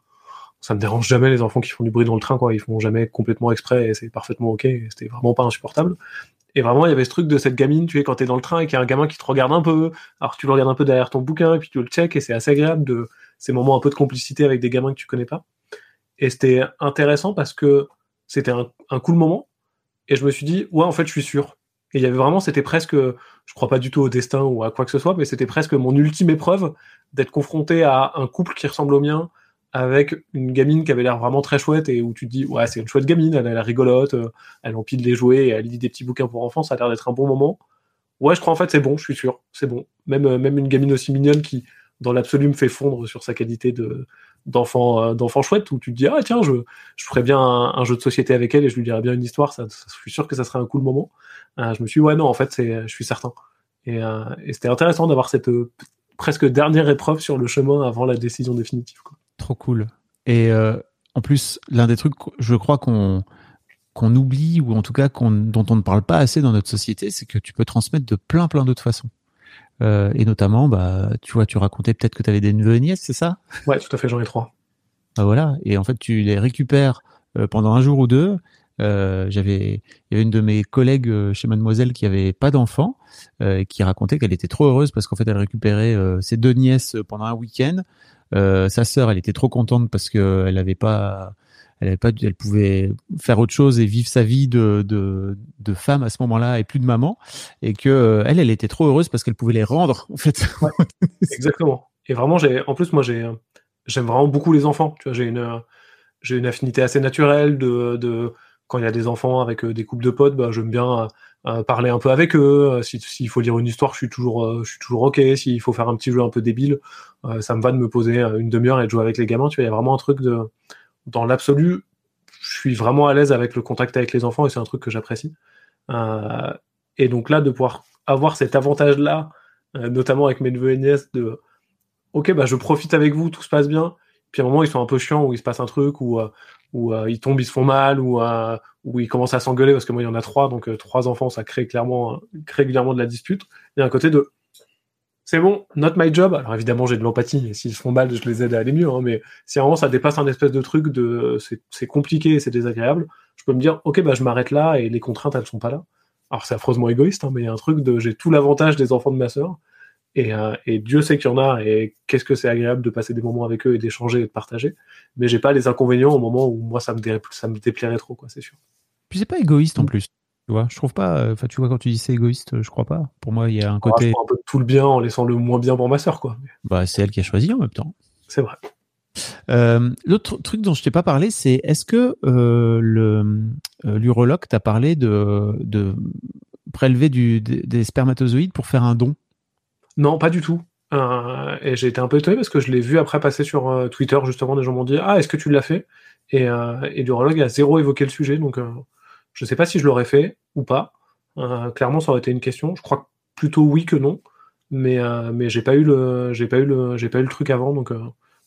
ça me dérange jamais les enfants qui font du bruit dans le train, quoi. Ils font jamais complètement exprès et c'est parfaitement ok. C'était vraiment pas insupportable. Et vraiment, il y avait ce truc de cette gamine, tu es quand t'es dans le train et qu'il y a un gamin qui te regarde un peu. Alors tu le regardes un peu derrière ton bouquin et puis tu le check et c'est assez agréable de ces moments un peu de complicité avec des gamins que tu connais pas. Et c'était intéressant parce que c'était un, un cool moment. Et je me suis dit, ouais, en fait, je suis sûr. Et il y avait vraiment, c'était presque, je crois pas du tout au destin ou à quoi que ce soit, mais c'était presque mon ultime épreuve d'être confronté à un couple qui ressemble au mien, avec une gamine qui avait l'air vraiment très chouette et où tu te dis ouais c'est une chouette gamine, elle a rigolote, euh, elle empile les jouets, elle lit des petits bouquins pour enfants, ça a l'air d'être un bon moment. Ouais, je crois en fait c'est bon, je suis sûr, c'est bon. Même euh, même une gamine aussi mignonne qui dans l'absolu me fait fondre sur sa qualité de d'enfant euh, d'enfant chouette où tu te dis ah tiens je je ferais bien un, jeu de société avec elle et je lui dirais bien une histoire, je suis sûr que ça serait un cool moment. je me suis dit, ouais non en fait c'est je suis certain. Et, c'était intéressant d'avoir cette presque dernière épreuve sur le chemin avant la décision définitive. Trop cool. Et euh, en plus, l'un des trucs, je crois qu'on qu'on oublie ou en tout cas dont on ne parle pas assez dans notre société, c'est que tu peux transmettre de plein plein d'autres façons. Euh, et notamment, bah, tu vois, tu racontais peut-être que tu avais des neveux et nièces, c'est ça? Ouais, tout à fait, j'en ai trois. Bah voilà, et en fait, tu les récupères euh, pendant un jour ou deux. Euh, j'avais, il y avait une de mes collègues chez Mademoiselle qui avait pas d'enfant, qui racontait qu'elle était trop heureuse parce qu'en fait, elle récupérait ses deux nièces pendant un week-end. Euh, sa sœur, elle était trop contente parce que elle avait pas, elle avait pas, elle pouvait faire autre chose et vivre sa vie de de, femme à ce moment-là et plus de maman, et que euh, elle, elle était trop heureuse parce qu'elle pouvait les rendre en fait. exactement. Et vraiment, j'ai, en plus, moi, j'ai, j'aime vraiment beaucoup les enfants. Tu vois, j'ai une, j'ai une affinité assez naturelle de, de quand il y a des enfants avec euh, des couples de potes, bah, j'aime bien euh, parler un peu avec eux. Euh, s'il faut lire une histoire, je suis toujours, euh, je suis toujours ok. S'il faut faire un petit jeu un peu débile, ça me va de me poser une demi-heure et de jouer avec les gamins. Tu vois, il y a vraiment un truc de, dans l'absolu, je suis vraiment à l'aise avec le contact avec les enfants et c'est un truc que j'apprécie. et donc là, de pouvoir avoir cet avantage-là, notamment avec mes neveux et nièces, de ok, bah je profite avec vous, tout se passe bien. Puis à un moment, ils sont un peu chiants, où il se passe un truc, ou où euh, ils tombent, ils se font mal, ou euh, ils commencent à s'engueuler parce que moi il y en a trois, donc euh, trois enfants, ça crée clairement régulièrement de la dispute. Il y a un côté de c'est bon, not my job. Alors évidemment j'ai de l'empathie, s'ils se font mal, je les aide à aller mieux. Hein, mais si vraiment ça dépasse un espèce de truc de c'est compliqué, c'est désagréable, je peux me dire ok bah je m'arrête là et les contraintes elles sont pas là. Alors c'est affreusement égoïste, hein, mais il y a un truc de j'ai tout l'avantage des enfants de ma sœur. Et, euh, et, Dieu sait qu'il y en a, et qu'est-ce que c'est agréable de passer des moments avec eux et d'échanger et de partager. Mais j'ai pas les inconvénients au moment où moi ça me, ça me déplairait trop, quoi, c'est sûr. Puis c'est pas égoïste en mm. plus. Tu vois, je trouve pas. Euh, enfin, tu vois, quand tu dis c'est égoïste, je crois pas. Pour moi, il y a un côté. un peu tout le bien en laissant le moins bien pour ma sœur, quoi. Bah, c'est elle qui a choisi en même temps. C'est vrai. Euh, L'autre truc dont je t'ai pas parlé, c'est est-ce que euh, euh, l'urologue t'a parlé de, de prélever du, des, des spermatozoïdes pour faire un don? Non, pas du tout. Euh, et j'ai été un peu étonné parce que je l'ai vu après passer sur euh, Twitter, justement, des gens m'ont dit Ah, est-ce que tu l'as fait? Et, euh, et a zéro évoqué le sujet, donc euh, je sais pas si je l'aurais fait ou pas. Clairement, ça aurait été une question. Je crois plutôt oui que non, mais, mais j'ai pas eu le, j'ai pas eu le, j'ai pas eu le truc avant, donc,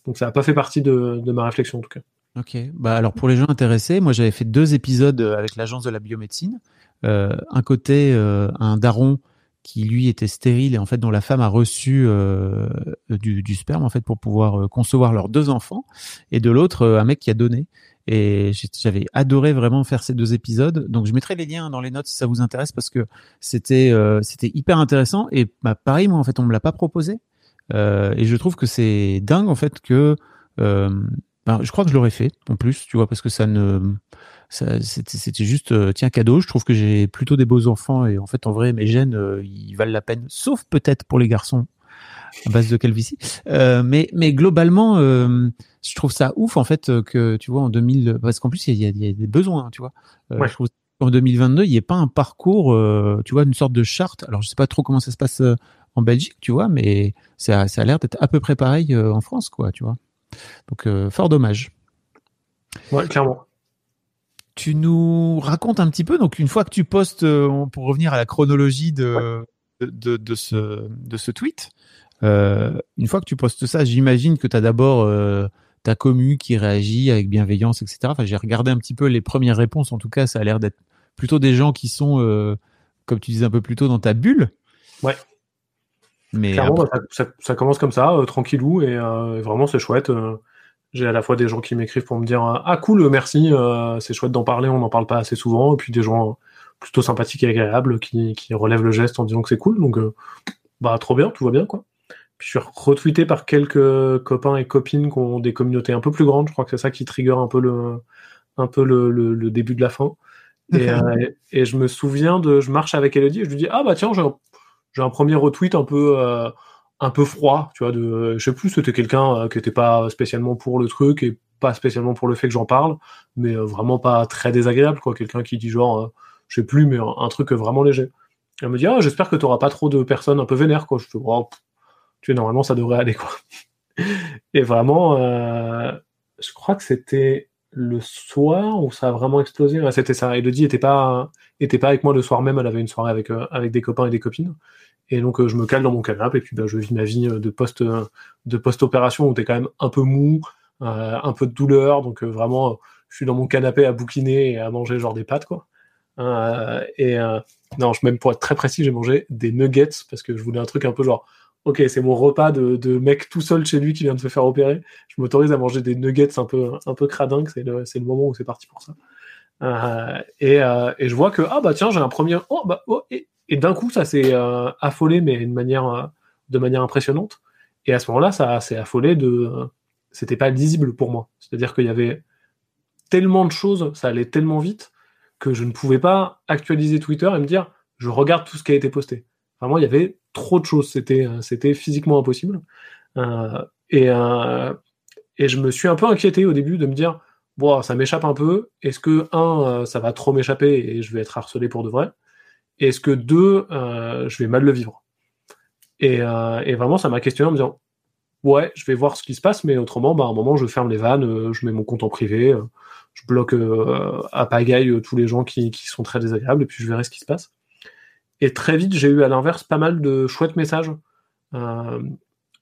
donc ça n'a pas fait partie de, ma réflexion en tout cas. Ok. Bah alors pour les gens intéressés, moi j'avais fait deux épisodes avec l'agence de la biomédecine. Un côté un daron qui lui était stérile et en fait dont la femme a reçu euh, du, du sperme en fait pour pouvoir euh, concevoir leurs deux enfants, et de l'autre euh, un mec qui a donné. Et j'avais adoré vraiment faire ces deux épisodes. Donc je mettrai les liens dans les notes si ça vous intéresse parce que c'était euh, c'était hyper intéressant. Et bah, pareil moi en fait on me l'a pas proposé. Euh, et je trouve que c'est dingue en fait que ben, je crois que je l'aurais fait en plus, tu vois, parce que ça ne, c'était, juste euh, tiens cadeau. Je trouve que j'ai plutôt des beaux enfants et en fait en vrai mes gènes euh, ils valent la peine, sauf peut-être pour les garçons à base de calvitie. Euh, mais mais globalement, euh, je trouve ça ouf en fait euh, que tu vois en 2000, parce qu'en plus il y a, il y a des besoins, tu vois. Euh, Ouais. Je trouve qu'en 2022 il n'y ait pas un parcours, euh, tu vois, une sorte de charte. Alors je sais pas trop comment ça se passe euh, en Belgique, tu vois, mais ça, ça a l'air d'être à peu près pareil euh, en France, quoi, tu vois. Donc euh, fort dommage. Ouais, clairement. Tu nous racontes un petit peu, donc une fois que tu postes, euh, pour revenir à la chronologie de, de, de, de ce, de ce tweet, euh, une fois que tu postes ça, j'imagine que tu as d'abord euh, ta commu qui réagit avec bienveillance, etc. Enfin, j'ai regardé un petit peu les premières réponses, en tout cas, ça a l'air d'être plutôt des gens qui sont, euh, comme tu disais un peu plus tôt, dans ta bulle. Ouais. Mais Clairement, après- ça, ça- ça commence comme ça, tranquillou, et vraiment c'est chouette. Euh, j'ai à la fois des gens qui m'écrivent pour me dire euh, ah cool, merci, euh, c'est chouette d'en parler, on n'en parle pas assez souvent, et puis des gens plutôt sympathiques et agréables qui, qui relèvent le geste en disant que c'est cool, donc euh, bah trop bien, tout va bien quoi. Puis je suis retweeté par quelques copains et copines qui ont des communautés un peu plus grandes, je crois que c'est ça qui trigger un peu le, un peu le, le- le début de la fin. Et, euh, et je me souviens de, je marche avec Elodie et je lui dis ah bah tiens j'ai un j'ai un premier retweet un peu euh, un peu froid, tu vois, de je sais plus, c'était quelqu'un euh, qui était pas spécialement pour le truc et pas spécialement pour le fait que j'en parle, mais euh, vraiment pas très désagréable quoi, quelqu'un qui dit genre euh, je sais plus mais un, truc vraiment léger. Elle me dit ah j'espère que tu auras pas trop de personnes un peu vénères quoi. Je fais oh, tu sais normalement ça devrait aller quoi. et vraiment je crois que c'était le soir où ça a vraiment explosé. C'était ça. Elodie était pas était pas avec moi le soir même, elle avait une soirée avec avec des copains et des copines. Et donc euh, je me cale dans mon canapé et puis bah, je vis ma vie euh, de post euh, de post opération où t'es quand même un peu mou, un peu de douleur, donc vraiment je suis dans mon canapé à bouquiner et à manger genre des pâtes quoi. Et non, je, même pour être très précis, j'ai mangé des nuggets parce que je voulais un truc un peu genre ok c'est mon repas de, mec tout seul chez lui qui vient de se faire opérer. Je m'autorise à manger des nuggets un peu un peu cradingues, c'est le le moment où c'est parti pour ça. Euh, et, euh, et je vois que ah bah tiens j'ai un premier oh bah oh, et, et d'un coup ça s'est euh, affolé mais d'une manière de manière impressionnante. Et à ce moment-là ça s'est affolé de c'était pas lisible pour moi. C'est-à-dire qu'il y avait tellement de choses ça allait tellement vite que je ne pouvais pas actualiser Twitter et me dire je regarde tout ce qui a été posté. Vraiment il y avait trop de choses. C'était c'était physiquement impossible. Et euh, et je me suis un peu inquiété au début de me dire bon, ça m'échappe un peu. Est-ce que, un, euh, ça va trop m'échapper et je vais être harcelé pour de vrai? Est-ce que, deux, euh, je vais mal le vivre? Et, euh, et vraiment, ça m'a questionné en me disant ouais, je vais voir ce qui se passe, mais autrement, bah, à un moment, je ferme les vannes, je mets mon compte en privé, je bloque à pagaille tous les gens qui, sont très désagréables et puis je verrai ce qui se passe. Et très vite, j'ai eu à l'inverse pas mal de chouettes messages,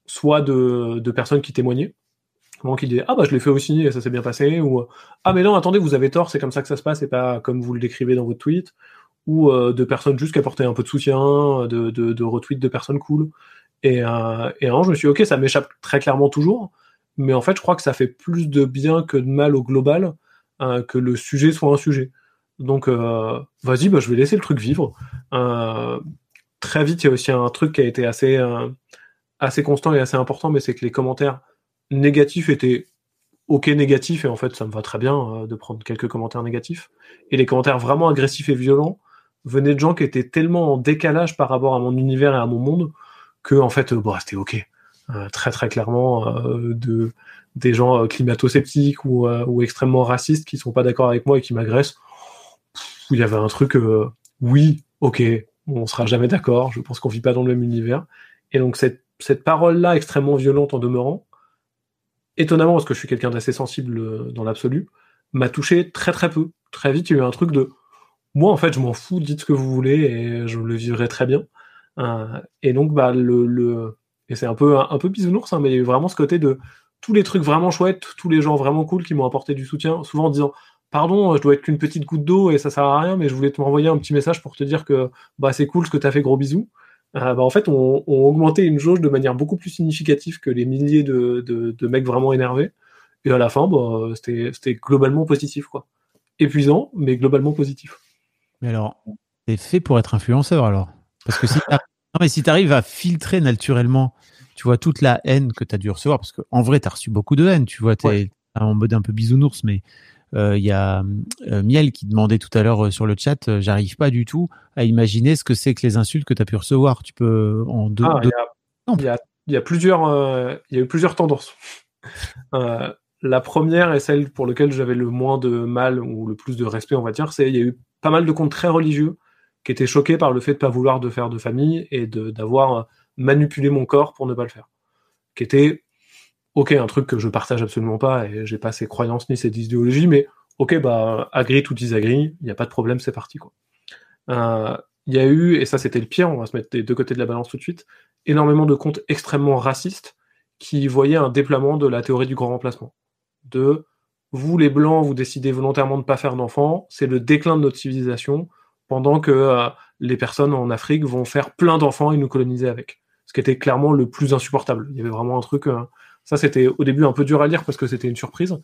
soit de personnes qui témoignaient qui disaient ah bah je l'ai fait aussi et ça s'est bien passé ou ah mais non attendez vous avez tort c'est comme ça que ça se passe et pas comme vous le décrivez dans votre tweet ou euh, de personnes juste qui apportaient un peu de soutien de, de, retweets de personnes cool. Et, euh, et alors je me suis dit, ok ça m'échappe très clairement toujours mais en fait je crois que ça fait plus de bien que de mal au global euh, que le sujet soit un sujet donc vas-y bah je vais laisser le truc vivre. Très vite il y a aussi un truc qui a été assez assez constant et assez important mais c'est que les commentaires négatif était ok négatif et en fait ça me va très bien euh, de prendre quelques commentaires négatifs et les commentaires vraiment agressifs et violents venaient de gens qui étaient tellement en décalage par rapport à mon univers et à mon monde que en fait bon c'était ok Euh, très très clairement de des gens climato-sceptiques ou, extrêmement racistes qui sont pas d'accord avec moi et qui m'agressent. Il y avait un truc, oui, ok, on sera jamais d'accord. Je pense qu'on vit pas dans le même univers. Et donc cette, cette parole-là extrêmement violente en demeurant, étonnamment parce que je suis quelqu'un d'assez sensible dans l'absolu, m'a touché très très peu. Très vite, il y a eu un truc de moi en fait, je m'en fous, dites ce que vous voulez et je le vivrai très bien. et donc bah le, le et c'est un peu un, peu bisounours, hein, mais il y a eu vraiment ce côté de tous les trucs vraiment chouettes, tous les gens vraiment cool qui m'ont apporté du soutien, souvent en disant pardon, je dois être qu'une petite goutte d'eau et ça sert à rien, mais je voulais te m'envoyer un petit message pour te dire que bah c'est cool ce que tu as fait, gros bisous. Euh, bah, en fait, on, on augmenté une jauge de manière beaucoup plus significative que les milliers de, de, de mecs vraiment énervés. Et à la fin, bah, c'était globalement positif, quoi. Épuisant, mais globalement positif. Mais alors, c'est fait pour être influenceur, alors Parce que si non, mais si tu arrives à filtrer naturellement, tu vois, toute la haine que tu as dû recevoir, parce qu'en vrai, tu as reçu beaucoup de haine, tu vois, tu es en mode un peu bisounours, mais il y a euh, Miel qui demandait tout à l'heure euh, sur le chat, j'arrive pas du tout à imaginer ce que c'est que les insultes que tu as pu recevoir. Tu peux en deux. Ah, il, y a, y a, plusieurs, il y a eu plusieurs tendances. la première et celle pour laquelle j'avais le moins de mal ou le plus de respect, on va dire, c'est il y a eu pas mal de comptes très religieux qui était choqué par le fait de pas vouloir de faire de famille et d'avoir manipulé mon corps pour ne pas le faire. Qui était, ok, un truc que je partage absolument pas et j'ai pas ces croyances ni ces idéologies, mais ok, bah, agree tout disagree, il n'y a pas de problème, c'est parti, quoi. Euh, il y a eu, et ça c'était le pire, on va se mettre des deux côtés de la balance tout de suite, énormément de comptes extrêmement racistes qui voyaient un déploiement de la théorie du grand remplacement. De vous les blancs, vous décidez volontairement de ne pas faire d'enfants, c'est le déclin de notre civilisation, pendant que euh, les personnes en Afrique vont faire plein d'enfants et nous coloniser avec. Ce qui était clairement le plus insupportable. Il y avait vraiment un truc. Euh, ça, c'était au début un peu dur à lire parce que c'était une surprise.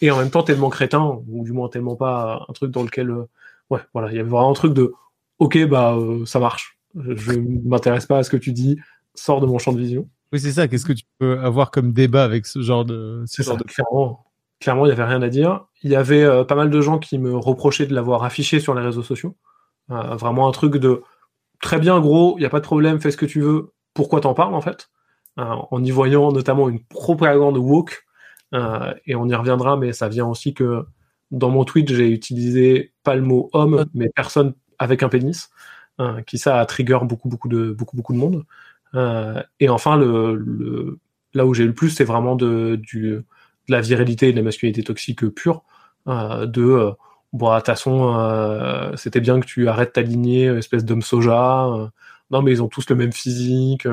Et en même temps, tellement crétin, ou du moins tellement pas un truc dans lequel. Euh, ouais, voilà, il y avait vraiment un truc de Ok, bah, ça marche. Je ne m'intéresse pas à ce que tu dis, sors de mon champ de vision. Oui, c'est ça. Qu'est-ce que tu peux avoir comme débat avec ce genre de. Ce genre de... Clairement, clairement, il n'y avait rien à dire. Il y avait pas mal de gens qui me reprochaient de l'avoir affiché sur les réseaux sociaux. Euh, vraiment un truc de très bien gros, il n'y a pas de problème, fais ce que tu veux, pourquoi t'en parles en fait? euh, En y voyant notamment une propagande woke, euh, et on y reviendra, mais ça vient aussi que dans mon tweet, j'ai utilisé pas le mot homme, mais personne avec un pénis, qui ça a trigger beaucoup, beaucoup de, beaucoup, beaucoup de monde. et enfin, là où j'ai le plus, c'est vraiment de, du, de la virilité et de la masculinité toxique pure, de bon, de toute euh, c'était bien que tu arrêtes ta lignée, espèce d'homme soja. Euh. non, mais ils ont tous le même physique.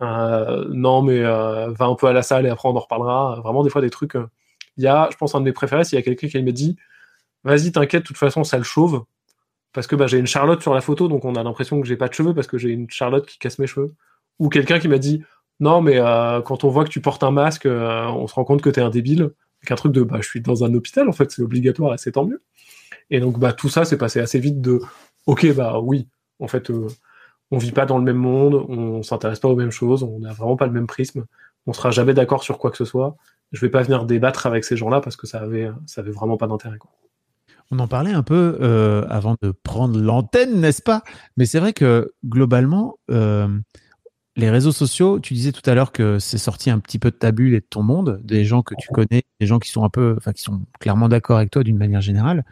Euh, non, mais va un peu à la salle et après on en reparlera. Vraiment, des fois, des trucs. Il y a, je pense, un de mes préférés, s'il y a quelqu'un qui me dit Vas-y, t'inquiète, de toute façon, ça le chauve. Parce que bah, j'ai une Charlotte sur la photo, donc on a l'impression que j'ai pas de cheveux parce que j'ai une Charlotte qui casse mes cheveux. Ou quelqu'un qui m'a dit Non, mais quand on voit que tu portes un masque, on se rend compte que t'es un débile. Qu'un truc de bah, je suis dans un hôpital, en fait, c'est obligatoire et c'est tant mieux. Et donc, bah, tout ça, c'est passé assez vite de, ok, bah oui, en fait, euh, on vit pas dans le même monde, on s'intéresse pas aux mêmes choses, on n'a vraiment pas le même prisme, on sera jamais d'accord sur quoi que ce soit. Je vais pas venir débattre avec ces gens-là parce que ça avait, ça avait vraiment pas d'intérêt. On en parlait un peu euh, avant de prendre l'antenne, n'est-ce pas? Mais c'est vrai que globalement, euh, les réseaux sociaux, tu disais tout à l'heure que c'est sorti un petit peu de ta bulle et de ton monde, des gens que tu connais, des gens qui sont un peu, enfin qui sont clairement d'accord avec toi d'une manière générale.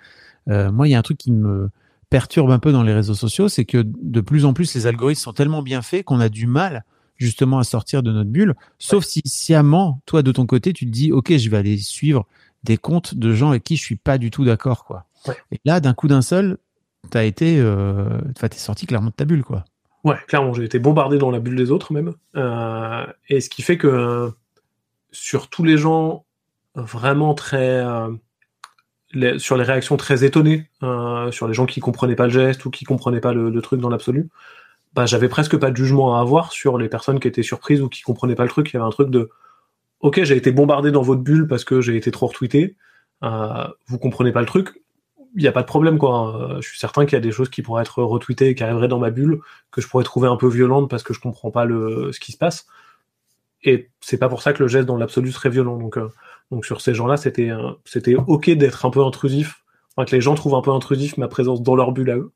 Euh, moi, il y a un truc qui me perturbe un peu dans les réseaux sociaux, c'est que de plus en plus, les algorithmes sont tellement bien faits qu'on a du mal justement à sortir de notre bulle. Sauf si sciemment, toi, de ton côté, tu te dis, OK, je vais aller suivre des comptes de gens avec qui je suis pas du tout d'accord, quoi. Et là, d'un coup d'un seul, t'as été, euh, t'es sorti clairement de ta bulle, quoi. Ouais, clairement, j'ai été bombardé dans la bulle des autres même. Euh, et ce qui fait que sur tous les gens vraiment très sur les réactions très étonnées, euh, sur les gens qui comprenaient pas le geste ou qui comprenaient pas le, truc dans l'absolu, bah j'avais presque pas de jugement à avoir sur les personnes qui étaient surprises ou qui comprenaient pas le truc. Il y avait un truc de ok, j'ai été bombardé dans votre bulle parce que j'ai été trop retweeté. Euh, vous comprenez pas le truc, il n'y a pas de problème quoi. Euh, je suis certain qu'il y a des choses qui pourraient être retweetées et qui arriveraient dans ma bulle que je pourrais trouver un peu violentes parce que je comprends pas le ce qui se passe. Et c'est pas pour ça que le geste dans l'absolu serait violent. Donc donc sur ces gens-là, c'était c'était ok d'être un peu intrusif, enfin, que les gens trouvent un peu intrusif ma présence dans leur bulle à eux.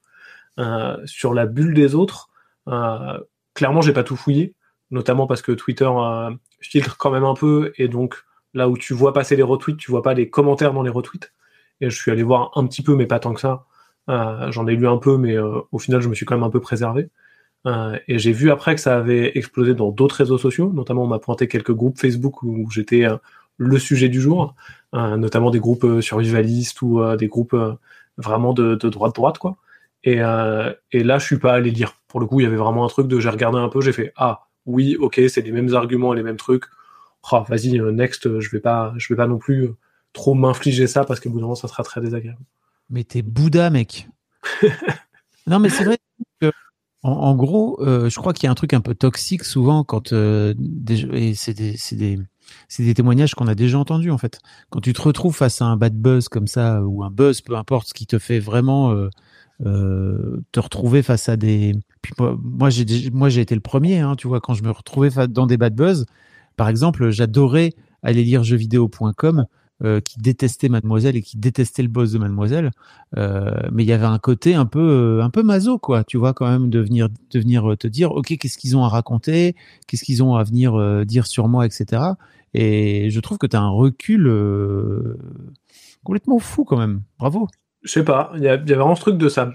Euh, sur la bulle des autres, euh, clairement, j'ai pas tout fouillé, notamment parce que Twitter euh, filtre quand même un peu et donc là où tu vois passer les retweets, tu vois pas les commentaires dans les retweets. Et je suis allé voir un petit peu, mais pas tant que ça. J'en ai lu un peu, mais au final, je me suis quand même un peu préservé. Et j'ai vu après que ça avait explosé dans d'autres réseaux sociaux. Notamment, on m'a pointé quelques groupes Facebook où, j'étais le sujet du jour, euh, notamment des groupes survivalistes ou des groupes vraiment de, de droite droite quoi. Et, et là, je suis pas allé lire. Pour le coup, il y avait vraiment un truc de j'ai regardé un peu, j'ai fait ah oui, ok, c'est les mêmes arguments, les mêmes trucs. Oh, vas-y, next, je vais pas, je vais pas non plus trop m'infliger ça parce que bout d'un moment, ça sera très désagréable. Mais t'es Bouddha, mec. non, mais c'est vrai que en, gros, euh, je crois qu'il y a un truc un peu toxique souvent quand euh, et c'est des, des, des témoignages qu'on a déjà entendus en fait. Quand tu te retrouves face à un bad buzz comme ça ou un buzz, peu importe, ce qui te fait vraiment euh, euh te retrouver face à des. Puis moi, j'ai moi j'ai été le premier, hein, tu vois, quand je me retrouvais dans des bad buzz. Par exemple, j'adorais aller lire jeuxvideo.com euh, qui détestait Mademoiselle et qui détestait le boss de Mademoiselle. Euh, mais il y avait un côté un peu, un peu maso, quoi. Tu vois, quand même, de venir, de venir te dire, ok, qu'est-ce qu'ils ont à raconter, qu'est-ce qu'ils ont à venir dire sur moi, etc. Et je trouve que tu as un recul complètement fou, quand même. Bravo. Je sais pas, il y, avait vraiment ce truc de ça.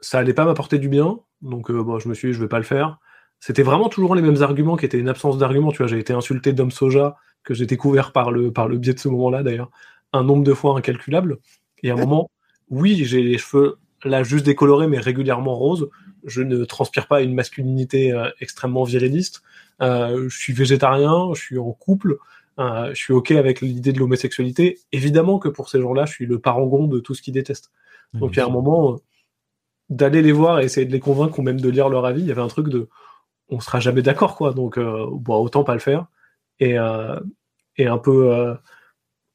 Ça allait pas m'apporter du bien, donc bon, je me suis dit, je vais pas le faire. C'était vraiment toujours les mêmes arguments qui étaient une absence d'arguments. Tu vois, j'ai été insulté d'homme soja que j'ai découvert par le, par le biais de ce moment-là d'ailleurs, un nombre de fois incalculable. Et à un moment, oui, j'ai les cheveux là juste décolorés mais régulièrement roses. Je ne transpire pas une masculinité euh, extrêmement viriliste. Euh, je suis végétarien, je suis en couple, euh, je suis ok avec l'idée de l'homosexualité. Évidemment que pour ces gens-là, je suis le parangon de tout ce qu'ils détestent. Donc il y a un moment d'aller les voir et essayer de les convaincre ou même de lire leur avis. Il y avait un truc de on sera jamais d'accord quoi. Donc bon, autant pas le faire et, euh, et un peu. Euh,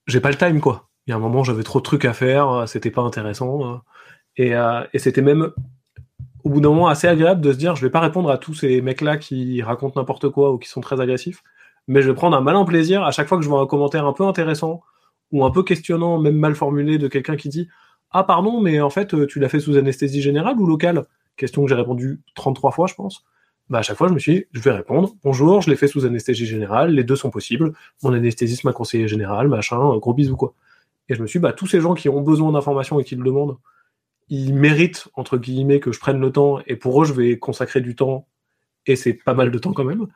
j'ai pas le time, quoi. Il y a un moment, j'avais trop de trucs à faire, euh, c'était pas intéressant. et, et c'était même au bout d'un moment assez agréable de se dire je vais pas répondre à tous ces mecs là qui racontent n'importe quoi ou qui sont très agressifs mais je vais prendre un malin plaisir à chaque fois que je vois un commentaire un peu intéressant ou un peu questionnant même mal formulé de quelqu'un qui dit ah pardon mais en fait tu l'as fait sous anesthésie générale ou locale? Question que j'ai répondu 33 fois je pense bah à chaque fois, je me suis dit, je vais répondre. Bonjour, je l'ai fait sous anesthésie générale, les deux sont possibles. Mon anesthésiste m'a conseillé général, machin, gros bisous quoi. Et je me suis dit, bah tous ces gens qui ont besoin d'informations et qui le demandent, ils méritent entre guillemets que je prenne le temps. Et pour eux, je vais consacrer du temps. Et c'est pas mal de temps quand même.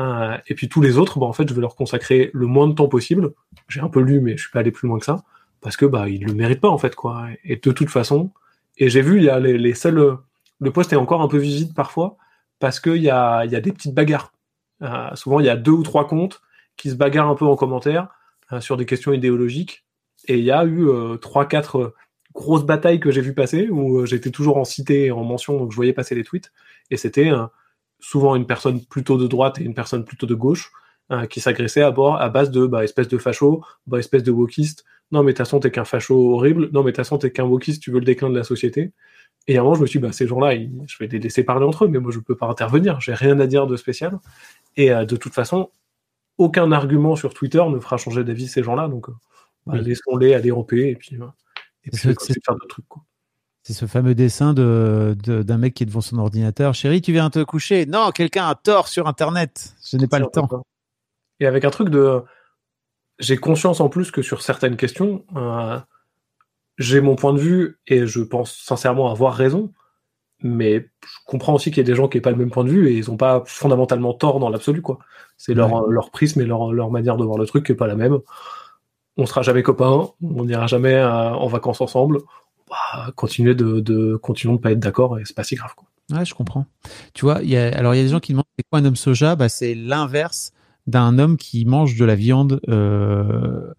Euh, et puis tous les autres, bah en fait, je vais leur consacrer le moins de temps possible. J'ai un peu lu, mais je suis pas allé plus loin que ça parce que bah ils le méritent pas en fait quoi. Et de toute façon, et j'ai vu il y a les, seuls, le poste est encore un peu vide parfois parce qu'il y a, y a des petites bagarres. Euh, souvent, il y a deux ou trois comptes qui se bagarrent un peu en commentaire euh, sur des questions idéologiques. Et il y a eu trois, quatre grosses batailles que j'ai vu passer où j'étais toujours en cité et en mention, donc je voyais passer les tweets. Et c'était souvent une personne plutôt de droite et une personne plutôt de gauche qui s'agressaient à bord à base de bah, espèce de facho, bah, espèce de wokiste. Non, mais de toute façon, t'es qu'un facho horrible. Non, mais de toute façon, t'es qu'un wokiste, tu veux le déclin de la société. Et à un moment, je me suis dit, bah, ces gens-là, je vais les laisser parler entre eux, mais moi, je ne peux pas intervenir. J'ai rien à dire de spécial. Et euh, de toute façon, aucun argument sur Twitter ne fera changer d'avis ces gens-là. Donc, euh, bah, laissons-les aller en paix et puis, euh, et puis faire d'autres trucs. C'est ce fameux dessin de, d'un mec qui est devant son ordinateur. Chérie, tu viens te coucher Non, quelqu'un a tort sur Internet. Je n'ai pas le temps. Et avec un truc de. J'ai conscience en plus que sur certaines questions, j'ai mon point de vue et je pense sincèrement avoir raison, mais je comprends aussi qu'il y a des gens qui n'ont pas le même point de vue et ils n'ont pas fondamentalement tort dans l'absolu. quoi. C'est leur, leur prisme et leur, leur manière de voir le truc qui n'est pas la même. On sera jamais copains, on n'ira jamais euh, en vacances ensemble. Bah, continuer de, de continuons de pas être d'accord et c'est pas si grave. Quoi. Ouais, je comprends. Tu vois, y a, alors il y a des gens qui demandent c'est quoi un homme soja? Bah, C'est l'inverse d'un homme qui mange de la viande euh,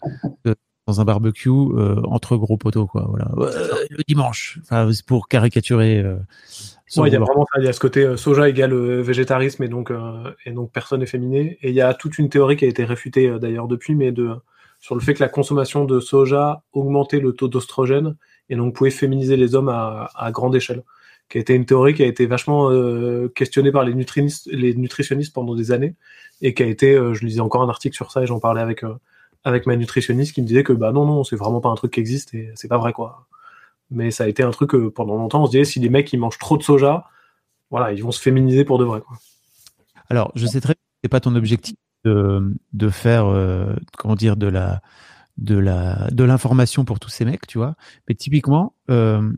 dans un barbecue euh, entre gros poteaux quoi voilà le dimanche enfin pour caricaturer euh, il y a vraiment il y a ce côté euh, soja égale végétarisme et donc et donc personne n'est féminé et il y a toute une théorie qui a été réfutée d'ailleurs depuis mais de sur le fait que la consommation de soja augmentait le taux d'ostrogène et donc pouvait féminiser les hommes à, grande échelle qui a été une théorie qui a été vachement questionnée par les nutritionnistes pendant des années et qui a été je lisais encore un article sur ça et j'en parlais avec avec ma nutritionniste qui me disait que bah non non c'est vraiment pas un truc qui existe et c'est pas vrai quoi. Mais ça a été un truc que pendant longtemps on se disait si les mecs ils mangent trop de soja, voilà ils vont se féminiser pour de vrai. Alors je sais très bien c'est pas ton objectif de, faire, euh, comment dire, de la, de la, de l'information pour tous ces mecs, tu vois. Mais typiquement, euh,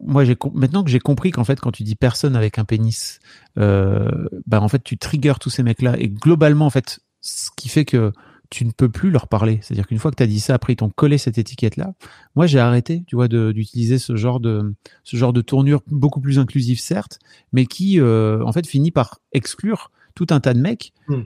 moi, j'ai maintenant que j'ai compris qu'en fait, quand tu dis personne avec un pénis, euh, bah en fait, tu triggers tous ces mecs-là et globalement, en fait, ce qui fait que tu ne peux plus leur parler. C'est-à-dire qu'une fois que tu as dit ça, après ils t'ont collé cette étiquette-là. Moi, j'ai arrêté, tu vois, d'utiliser ce genre de ce genre de tournure beaucoup plus inclusive, certes, mais qui, euh, en fait, finit par exclure tout un tas de mecs. Hmm.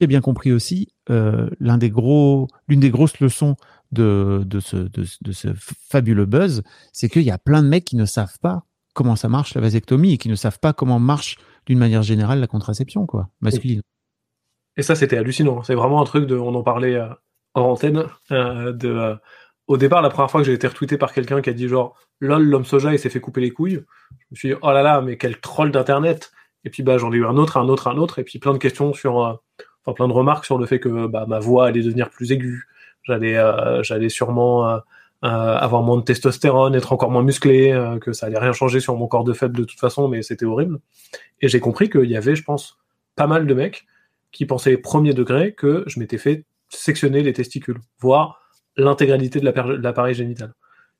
J'ai bien compris aussi euh, l'un des gros, l'une des grosses leçons de de ce fabuleux buzz, c'est qu'il y a plein de mecs qui ne savent pas comment ça marche la vasectomie et qui ne savent pas comment marche d'une manière générale la contraception, quoi, masculine. Et ça, c'était hallucinant. C'est vraiment un truc de. On en parlait euh, hors antenne. euh, de, euh, au départ, la première fois que j'ai été retweeté par quelqu'un qui a dit genre lol, l'homme soja, il s'est fait couper les couilles. Je me suis dit, oh là là, mais quel troll d'internet. Et puis, bah, j'en ai eu un autre, un autre, un autre. Et puis, plein de questions sur. Enfin, plein de remarques sur le fait que bah, ma voix allait devenir plus aiguë. J'allais, euh, j'allais sûrement. euh, euh, avoir moins de testostérone, être encore moins musclé, euh, que ça allait rien changer sur mon corps de faible de toute façon, mais c'était horrible. Et j'ai compris qu'il y avait, je pense, pas mal de mecs qui pensaient premier degré que je m'étais fait sectionner les testicules, voire l'intégralité de l'appareil génital.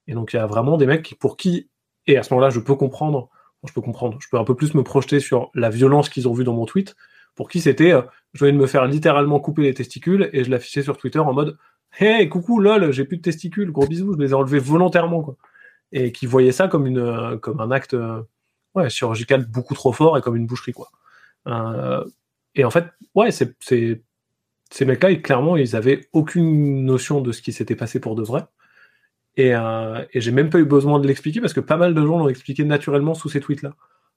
Et donc il y a vraiment des mecs pour qui, et à ce moment-là, je peux comprendre, je peux comprendre, je peux un peu plus me projeter sur la violence qu'ils ont vue dans mon tweet, pour qui c'était, euh, je venais de me faire littéralement couper les testicules et je l'affichais sur Twitter en mode, hey, coucou, lol, j'ai plus de testicules, gros bisous, je les ai enlevés volontairement, quoi. Et qui voyaient ça comme une, euh, comme un acte, euh, ouais, chirurgical beaucoup trop fort et comme une boucherie, quoi. Euh, et en fait, ouais, c'est, c'est, ces mecs-là, ils- clairement, ils avaient aucune notion de ce qui s'était passé pour de vrai. Et j'ai même pas eu besoin de l'expliquer parce que pas mal de gens l'ont expliqué naturellement sous ces tweets-là.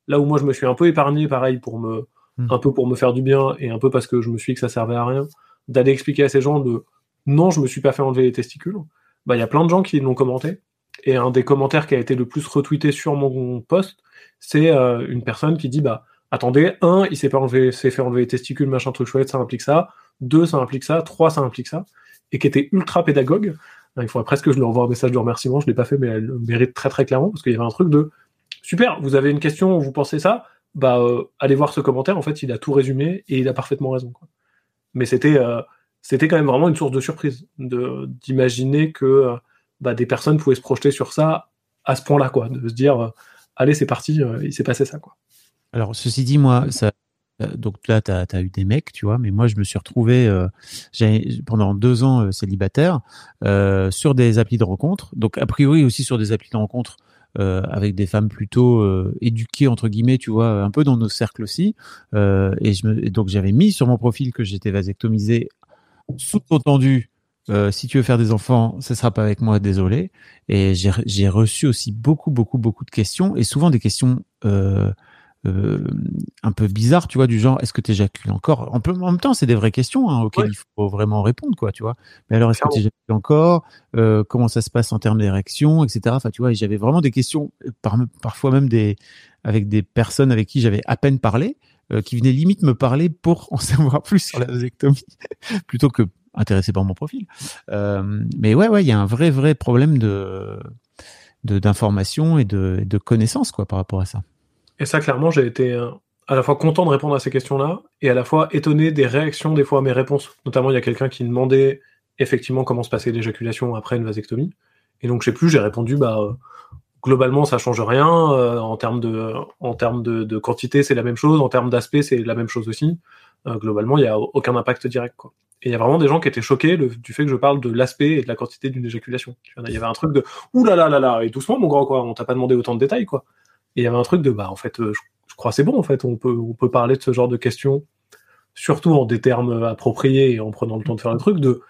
Là où moi, je me suis un peu épargné, pareil, pour me, Hmm. un peu pour me faire du bien et un peu parce que je me suis dit que ça servait à rien, d'aller expliquer à ces gens de non, je me suis pas fait enlever les testicules. Bah, il y a plein de gens qui l'ont commenté. Et un des commentaires qui a été le plus retweeté sur mon post, c'est euh, une personne qui dit bah attendez, un, il s'est pas enlevé, s'est fait enlever les testicules, machin truc chouette, ça implique ça. Deux, ça implique ça. Trois, ça implique ça. Et qui était ultra pédagogue. Il faudrait presque que je lui envoie un message de remerciement. Je l'ai pas fait, mais elle le mérite très très clairement parce qu'il y avait un truc de super. Vous avez une question, vous pensez ça? Bah euh, allez voir ce commentaire. En fait, il a tout résumé et il a parfaitement raison. Quoi. Mais c'était euh, c'était quand même vraiment une source de surprise de d'imaginer que euh, bah, des personnes pouvaient se projeter sur ça à ce point-là, quoi, de se dire euh, allez c'est parti, il s'est passé ça, quoi. Alors, ceci dit, moi, ça, donc là, tu as, eu des mecs, tu vois, mais moi, je me suis retrouvé pendant deux ans célibataire sur des applis de rencontre. Donc, a priori aussi sur des applis de rencontre avec des femmes plutôt euh, éduquées, entre guillemets, tu vois, un peu dans nos cercles aussi. Euh, et, je me, donc, j'avais mis sur mon profil que j'étais vasectomisé, sous-entendu. Euh, si tu veux faire des enfants, ce sera pas avec moi, désolé. Et j'ai reçu aussi beaucoup, beaucoup, beaucoup de questions, et souvent des questions euh, euh, un peu bizarres, tu vois, du genre, est-ce que tu éjacules encore? En, peu- en même temps, c'est des vraies questions hein, auxquelles Ouais. il faut vraiment répondre, quoi, tu vois. Mais alors, est-ce que tu éjacules encore? Euh, Comment ça se passe en termes d'érection, etc. Enfin, tu vois, j'avais vraiment des questions, euh, par, parfois même des avec des personnes avec qui j'avais à peine parlé, euh, qui venaient limite me parler pour en savoir plus sur la vasectomie, plutôt que intéressé par mon profil. Euh, mais ouais, ouais, il y a un vrai, vrai problème de d'information et de, de connaissances quoi par rapport à ça. Et ça, clairement, j'ai été euh, à la fois content de répondre à ces questions-là et à la fois étonné des réactions des fois à mes réponses. Notamment, il y a quelqu'un qui demandait effectivement comment se passait l'éjaculation après une vasectomie. Et donc, je sais plus, j'ai répondu, bah, euh, globalement, ça change rien. euh, en termes de, en termes de, quantité, c'est la même chose. En termes d'aspect, c'est la même chose aussi. Globalement, il n'y a aucun impact direct. Et il y a vraiment des gens qui étaient choqués du fait que je parle de l'aspect et de la quantité d'une éjaculation. Il y avait un truc de ouh là là là là, et doucement, mon grand, quoi. On t'a pas demandé autant de détails, quoi. Et il y avait un truc de bah en fait euh, je, je crois c'est bon en fait on peut on peut parler de ce genre de questions surtout en des termes appropriés et en prenant le temps de faire le truc de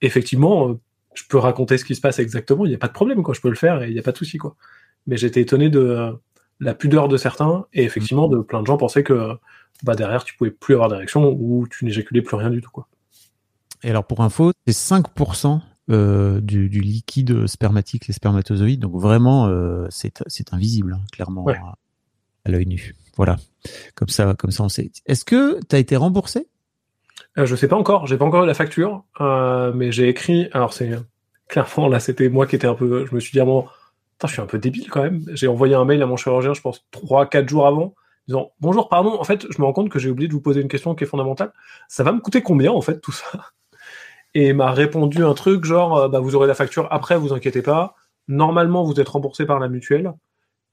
effectivement euh, je peux raconter ce qui se passe exactement il n'y a pas de problème quoi je peux le faire et il n'y a pas de souci quoi. Mais j'étais étonné de euh, la pudeur de certains et effectivement de plein de gens pensaient que bah derrière tu pouvais plus avoir d'érection ou tu n'éjaculais plus rien du tout quoi. Et alors pour info, c'est 5% euh, du, du liquide spermatique, les spermatozoïdes. Donc vraiment, euh, c'est invisible, hein, clairement, Ouais. à, à l'œil nu. Voilà. Comme ça, comme ça, on sait. Est-ce que tu as été remboursé? Euh, je sais pas encore, j'ai pas encore eu la facture, euh, mais j'ai écrit. Alors c'est clairement là, c'était moi qui étais un peu. Je me suis dit à un moment, je suis un peu débile quand même. J'ai envoyé un mail à mon chirurgien, je pense trois, quatre jours avant, disant bonjour, pardon, en fait, je me rends compte que j'ai oublié de vous poser une question qui est fondamentale. Ça va me coûter combien en fait tout ça? Et m'a répondu un truc genre euh, bah, vous aurez la facture après, vous inquiétez pas. Normalement, vous êtes remboursé par la mutuelle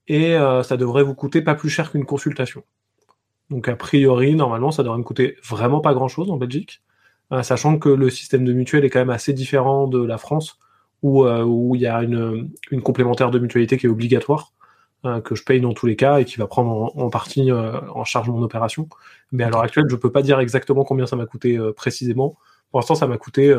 et euh, ça devrait vous coûter pas plus cher qu'une consultation. Donc a priori, normalement, ça devrait me coûter vraiment pas grand chose en Belgique, euh, sachant que le système de mutuelle est quand même assez différent de la France où il y a une, complémentaire de mutualité qui est obligatoire. Que je paye dans tous les cas et qui va prendre en, partie en charge mon opération. Mais à l'heure actuelle, je peux pas dire exactement combien ça m'a coûté précisément. Pour l'instant, ça m'a coûté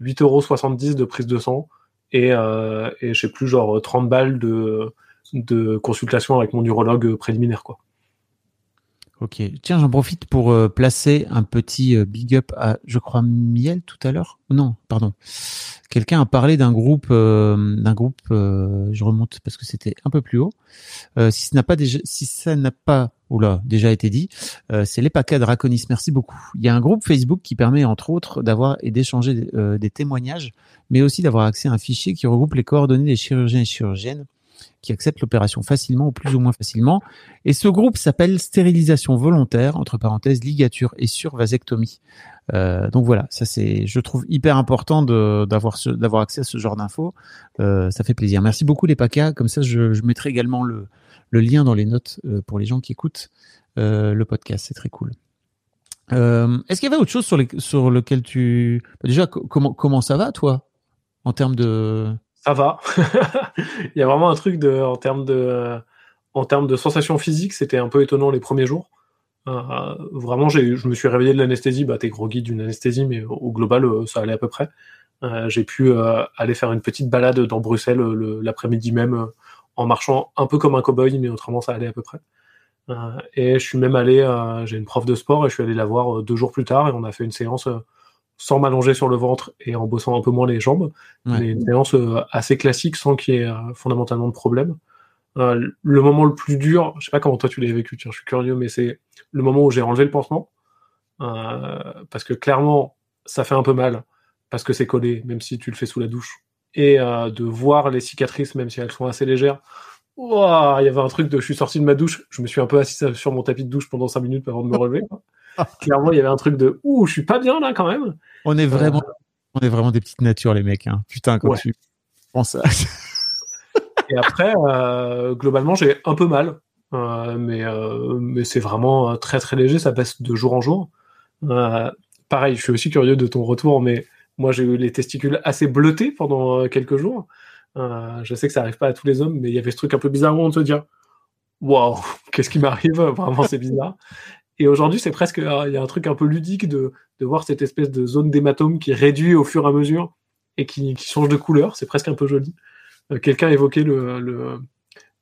8,70€ de prise de sang et, et je sais plus, genre 30 balles de, de consultation avec mon urologue préliminaire. quoi. Ok. Tiens, j'en profite pour euh, placer un petit euh, big up à, je crois, Miel tout à l'heure. Non, pardon. Quelqu'un a parlé d'un groupe, euh, d'un groupe. je remonte parce que c'était un peu plus haut. si ça n'a pas déjà, si ça n'a pas, déjà été dit, c'est l'EPACA Draconis. Merci beaucoup. Il y a un groupe Facebook qui permet entre autres d'avoir et d'échanger des témoignages, mais aussi d'avoir accès à un fichier qui regroupe les coordonnées des chirurgiens et chirurgiennes qui acceptent l'opération facilement ou plus ou moins facilement. Et ce groupe s'appelle stérilisation volontaire, entre parenthèses, ligature et survasectomie. Euh, donc voilà, ça c'est, je trouve hyper important d'avoir d'avoir accès à ce genre d'infos. Euh, ça fait plaisir. Merci beaucoup les PACA. Comme ça, je, je mettrai également le, le lien dans les notes euh, pour les gens qui écoutent euh, le podcast. C'est très cool. Euh, Est-ce qu'il y avait autre chose sur, les, sur lequel tu déjà comment comment ça va toi en termes de ça va. il y a vraiment un truc de, en termes de, en termes de sensations physiques, c'était un peu étonnant les premiers jours. Euh, vraiment, je me suis réveillé de l'anesthésie. Bah, t'es groggy d'une anesthésie, mais au global, euh, ça allait à peu près. Euh, j'ai pu aller faire une petite balade dans Bruxelles l'après-midi même, en marchant un peu comme un cowboy, mais autrement, ça allait à peu près. et je suis même allé, j'ai une prof de sport et je suis allé la voir deux jours plus tard et on a fait une séance sans m'allonger sur le ventre et en bossant un peu moins les jambes. Mais une séance euh, assez classique sans qu'il y ait euh, fondamentalement de problème. Euh, le moment le plus dur, je sais pas comment toi tu l'as vécu, tiens, je suis curieux, mais c'est le moment où j'ai enlevé le pansement. parce que clairement, ça fait un peu mal, parce que c'est collé, même si tu le fais sous la douche. Et de voir les cicatrices, même si elles sont assez légères, il y avait un truc de je suis sorti de ma douche, je me suis un peu assis sur mon tapis de douche pendant 5 minutes avant de me relever. Clairement, il y avait un truc de ouh, je suis pas bien là quand même. On est vraiment, euh, on est vraiment des petites natures les mecs. Hein. Putain, quand tu penses à... Et après, euh, globalement, j'ai un peu mal, euh, mais mais c'est vraiment très très léger. Ça passe de jour en jour. pareil, je suis aussi curieux de ton retour, mais moi j'ai eu les testicules assez bleutés pendant quelques jours. je sais que ça arrive pas à tous les hommes, mais il y avait ce truc un peu bizarre où on se dit waouh, qu'est-ce qui m'arrive? Vraiment, c'est bizarre. Et aujourd'hui, c'est presque, euh, il y a un truc un peu ludique de, de voir cette espèce de zone d'hématome qui réduit au fur et à mesure et qui, change de couleur. C'est presque un peu joli. Euh, quelqu'un évoquait le, le,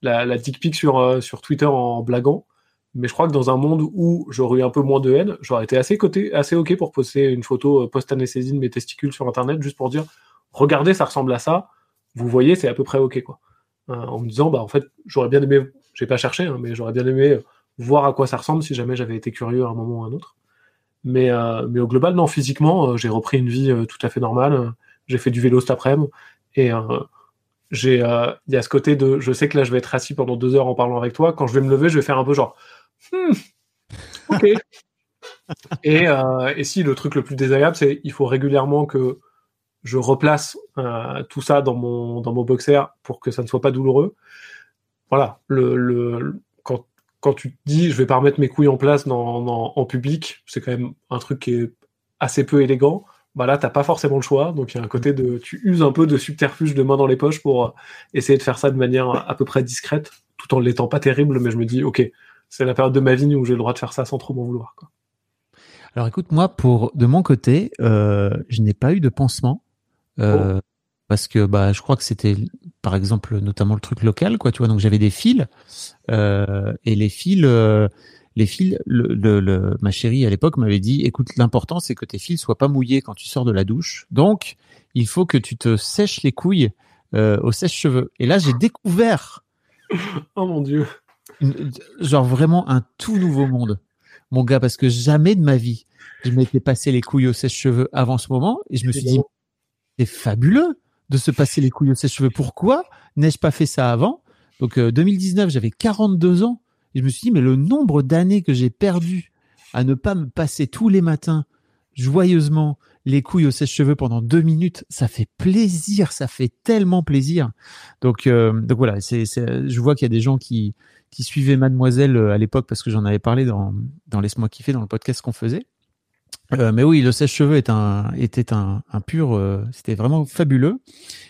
la, la dick pic sur, euh, sur Twitter en blaguant. Mais je crois que dans un monde où j'aurais eu un peu moins de haine, j'aurais été assez, côté, assez OK pour poster une photo post-anesthésie de mes testicules sur Internet, juste pour dire, regardez, ça ressemble à ça. Vous voyez, c'est à peu près OK, quoi. en me disant, bah, en fait, j'aurais bien aimé, j'ai pas cherché, hein, mais j'aurais bien aimé voir à quoi ça ressemble si jamais j'avais été curieux à un moment ou à un autre. Mais, euh, mais au global, non, physiquement, euh, j'ai repris une vie euh, tout à fait normale. J'ai fait du vélo cet après-midi. Et j'ai, il y a ce côté de, je sais que là, je vais être assis pendant deux heures en parlant avec toi. Quand je vais me lever, je vais faire un peu genre, hmm, ok. et, et si le truc le plus désagréable, c'est il faut régulièrement que je replace tout ça dans mon, dans mon boxer pour que ça ne soit pas douloureux. Voilà, le, le, quand tu te dis je vais pas remettre mes couilles en place dans, en public, c'est quand même un truc qui est assez peu élégant. Bah là, t'as pas forcément le choix. Donc il y a un côté de, tu uses un peu de subterfuge de main dans les poches pour euh, essayer de faire ça de manière à peu près discrète, tout en l'étant pas terrible. Mais je me dis, ok, c'est la période de ma vie où j'ai le droit de faire ça sans trop m'en vouloir. Quoi. Alors écoute, moi, pour de mon côté, euh, je n'ai pas eu de pansement. Euh, oh parce que bah je crois que c'était par exemple notamment le truc local quoi tu vois. Donc j'avais des fils euh, et les fils euh, les fils le, le, ma chérie à l'époque m'avait dit écoute l'important c'est que tes fils soient pas mouillés quand tu sors de la douche. Donc il faut que tu te sèches les couilles euh, au sèche-cheveux. Et là j'ai découvert oh mon dieu. genre vraiment un tout nouveau monde mon gars parce que jamais de ma vie je m'étais passé les couilles au sèche-cheveux avant ce moment et je me suis dit c'est fabuleux de se passer les couilles au sèche-cheveux. Pourquoi n'ai-je pas fait ça avant? Donc 2019, euh, j'avais 42 ans. Et je me suis dit, mais le nombre d'années que j'ai perdu à ne pas me passer tous les matins joyeusement les couilles au sèche-cheveux pendant deux minutes, ça fait plaisir, ça fait tellement plaisir. Donc, euh, donc voilà, je vois qu'il y a des gens qui, qui suivaient Mademoiselle euh, à l'époque parce que j'en avais parlé dans, dans Laisse-moi kiffer, dans le podcast qu'on faisait. Euh, mais oui, le sèche-cheveux est un, était un, un pur, euh, c'était vraiment fabuleux.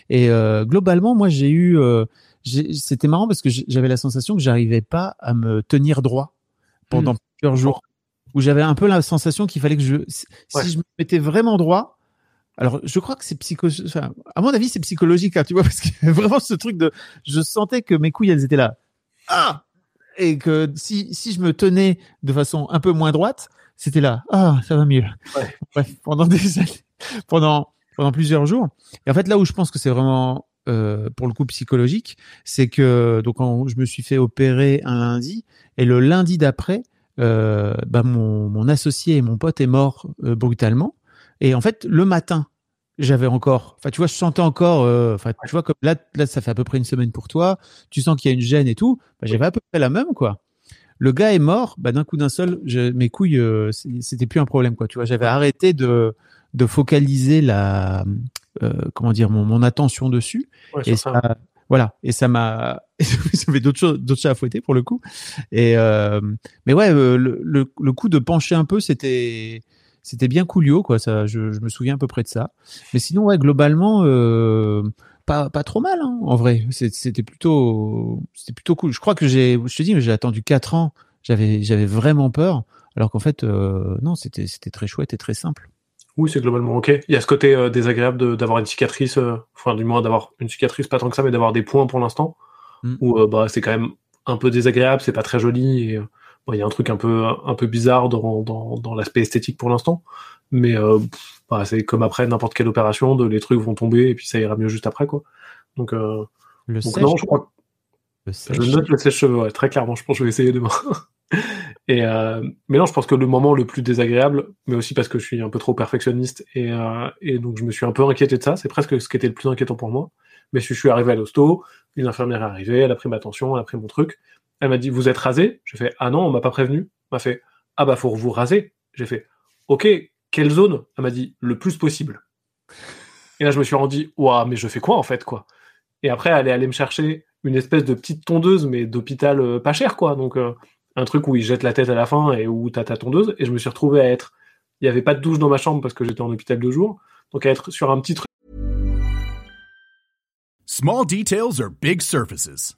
Et euh, globalement, moi, j'ai eu, euh, c'était marrant parce que j'avais la sensation que j'arrivais pas à me tenir droit pendant Hmm. plusieurs jours, où j'avais un peu la sensation qu'il fallait que je, si si Ouais. je me mettais vraiment droit. Alors, je crois que c'est psycho, enfin, à mon avis, c'est psychologique, hein, tu vois, parce que vraiment ce truc de, je sentais que mes couilles, elles étaient là. Ah! Et que si, si je me tenais de façon un peu moins droite, c'était là. Ah, ça va mieux. Ouais. Bref, pendant des années, pendant, pendant plusieurs jours. Et en fait, là où je pense que c'est vraiment, euh, pour le coup psychologique, c'est que, donc, quand je me suis fait opérer un lundi, et le lundi d'après, euh, bah, mon, mon associé et mon pote est mort euh, brutalement. Et en fait, le matin, j'avais encore, enfin, tu vois, je sentais encore, euh, enfin, tu vois, comme là, là, ça fait à peu près une semaine pour toi, tu sens qu'il y a une gêne et tout, bah, j'avais à peu près la même, quoi. Le gars est mort, bah, d'un coup d'un seul, je- mes couilles, euh, c'était plus un problème, quoi. Tu vois, j'avais arrêté de, de focaliser la, euh, comment dire, mon, mon attention dessus. Ouais, Et ça. ça, voilà. Et ça m'a, j'avais d'autres choses, d'autres chats à fouetter pour le coup. Et, euh, mais ouais, le, le, le coup de pencher un peu, c'était, c'était bien coolio, quoi. Ça, je, je me souviens à peu près de ça. Mais sinon, ouais, globalement, euh, pas, pas trop mal, hein, en vrai. C'était plutôt, c'était plutôt cool. Je crois que j'ai, je te dis, j'ai attendu quatre ans. J'avais, j'avais vraiment peur. Alors qu'en fait, euh, non, c'était, c'était très chouette et très simple. Oui, c'est globalement ok. Il y a ce côté euh, désagréable de- d'avoir une cicatrice, enfin du moins d'avoir une cicatrice pas tant que ça, mais d'avoir des points pour l'instant, Mm. où bah c'est quand même un peu désagréable, c'est pas très joli et il y a un truc un peu un peu bizarre dans dans, dans l'aspect esthétique pour l'instant, mais euh, bah, c'est comme après n'importe quelle opération, de les trucs vont tomber et puis ça ira mieux juste après quoi. Donc, euh, Le donc sèche, non, je crois le je sèche. note le sèche-cheveux, ouais, très clairement. Je pense que je vais essayer demain. et euh, mais non, je pense que le moment le plus désagréable, mais aussi parce que je suis un peu trop perfectionniste et, euh, et donc je me suis un peu inquiété de ça. C'est presque ce qui était le plus inquiétant pour moi. Mais je suis arrivé à l'hosto, une infirmière est arrivée, elle a pris ma tension, elle a pris mon truc. Elle m'a dit vous êtes rasé? J'ai fait ah non, on m'a pas prévenu. Elle m'a fait ah bah faut vous raser. J'ai fait ok, quelle zone? Elle m'a dit le plus possible. Et là je me suis rendu ouah mais je fais quoi en fait quoi? Et après, elle est allée me chercher une espèce de petite tondeuse, mais d'hôpital euh, pas cher, quoi. Donc, euh, un truc où il jette la tête à la fin et où t'as ta tondeuse. Et je me suis retrouvé à être. Il n'y avait pas de douche dans ma chambre parce que j'étais en hôpital deux jours. Donc, à être sur un petit truc. Small details are big surfaces.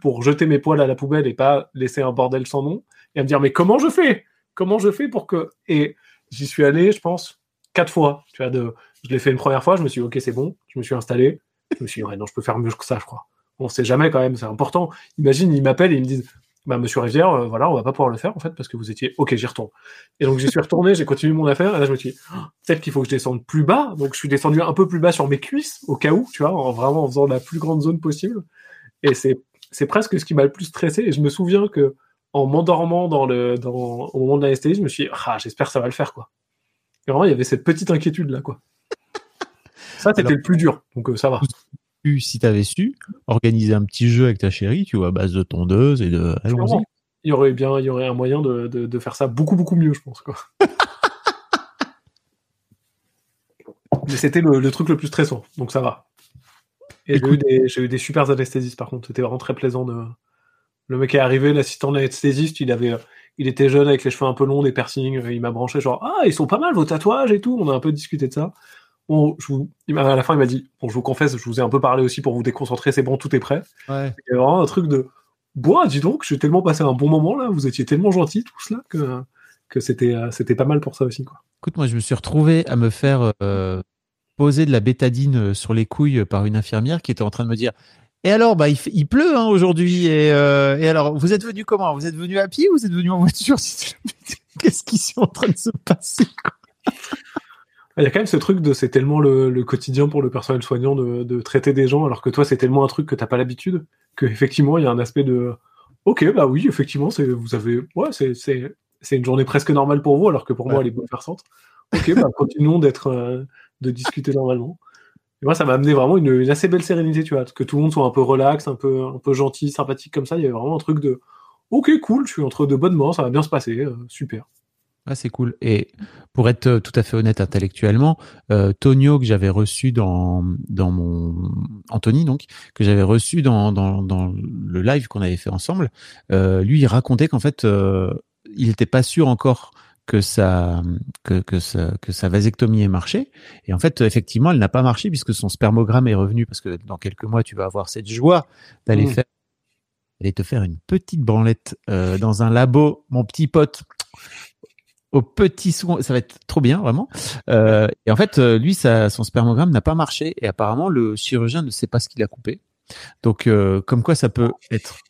pour jeter mes poils à la poubelle et pas laisser un bordel sans nom et à me dire mais comment je fais? Comment je fais pour que et j'y suis allé je pense quatre fois tu vois je l'ai fait une première fois je me suis dit, ok c'est bon je me suis installé. Je me suis dit non je peux faire mieux que ça je crois. On sait jamais quand même c'est important. Imagine ils m'appellent et ils me disent bah monsieur Rivière euh, voilà on va pas pouvoir le faire en fait parce que vous étiez ok j'y retourne. Et donc j'y suis retourné j'ai continué mon affaire et là je me suis dit oh, peut-être qu'il faut que je descende plus bas. Donc je suis descendu un peu plus bas sur mes cuisses au cas où tu vois en vraiment en faisant la plus grande zone possible. Et c'est c'est presque ce qui m'a le plus stressé. Et je me souviens que en m'endormant dans le, dans, au moment de l'anesthésie, je me suis dit, ah, j'espère que ça va le faire, quoi. Et vraiment, il y avait cette petite inquiétude là, quoi. Ça, c'était le plus dur, donc euh, ça va. si tu avais su, organiser un petit jeu avec ta chérie, tu vois, à base de tondeuse et de. Allons-y. Il y aurait bien, il y aurait un moyen de, de, de faire ça beaucoup, beaucoup mieux, je pense, quoi. Mais c'était le, le truc le plus stressant, donc ça va. Et j'ai eu, des, j'ai eu des super anesthésistes, par contre. C'était vraiment très plaisant de. Le mec est arrivé, l'assistant anesthésiste, il avait, il était jeune avec les cheveux un peu longs, des piercings, il m'a branché genre ah ils sont pas mal vos tatouages et tout. On a un peu discuté de ça. Je vous, à la fin il m'a dit bon je vous confesse, je vous ai un peu parlé aussi pour vous déconcentrer, c'est bon, tout est prêt. Ouais. Il y avait vraiment un truc de bois, dis donc, j'ai tellement passé un bon moment là, vous étiez tellement gentils tous là que que c'était euh, c'était pas mal pour ça aussi quoi. Écoute, moi, je me suis retrouvé à me faire euh, poser de la bétadine euh, sur les couilles par une infirmière qui était en train de me dire Et alors, bah, il, pleut hein, aujourd'hui. Et, euh, et alors, vous êtes venu comment? Vous êtes venu à pied ou vous êtes venu en voiture? Qu'est-ce qui est en train de se passer Il y a quand même ce truc de c'est tellement le, le quotidien pour le personnel soignant de, de traiter des gens, alors que toi c'est tellement un truc que t'as pas l'habitude, que effectivement il y a un aspect de ok bah oui effectivement c'est vous avez ouais c'est c'est c'est une journée presque normale pour vous, alors que pour moi elle est bouleversante. Ok bah continuons d'être euh, de discuter normalement. Moi ça m'a amené vraiment une, assez belle sérénité tu vois, que tout le monde soit un peu relax, un peu un peu gentil, sympathique comme ça. Il y avait vraiment un truc de ok cool, je suis entre de bonnes mains, ça va bien se passer, euh, super. Ah, c'est cool. Et pour être euh, tout à fait honnête intellectuellement, euh, Tonio que j'avais reçu dans dans mon Anthony donc que j'avais reçu dans dans dans le live qu'on avait fait ensemble, lui il racontait qu'en fait il n'était pas sûr encore que sa que que sa que sa vasectomie ait marché et en fait effectivement elle n'a pas marché puisque son spermogramme est revenu parce que dans quelques mois tu vas avoir cette joie d'aller Mm. faire aller te faire une petite branlette euh, dans un labo mon petit pote au petit soin, ça va être trop bien vraiment. Euh, et en fait, euh, lui, sa, son spermogramme n'a pas marché et apparemment le chirurgien ne sait pas ce qu'il a coupé. Donc, euh, comme quoi, ça peut être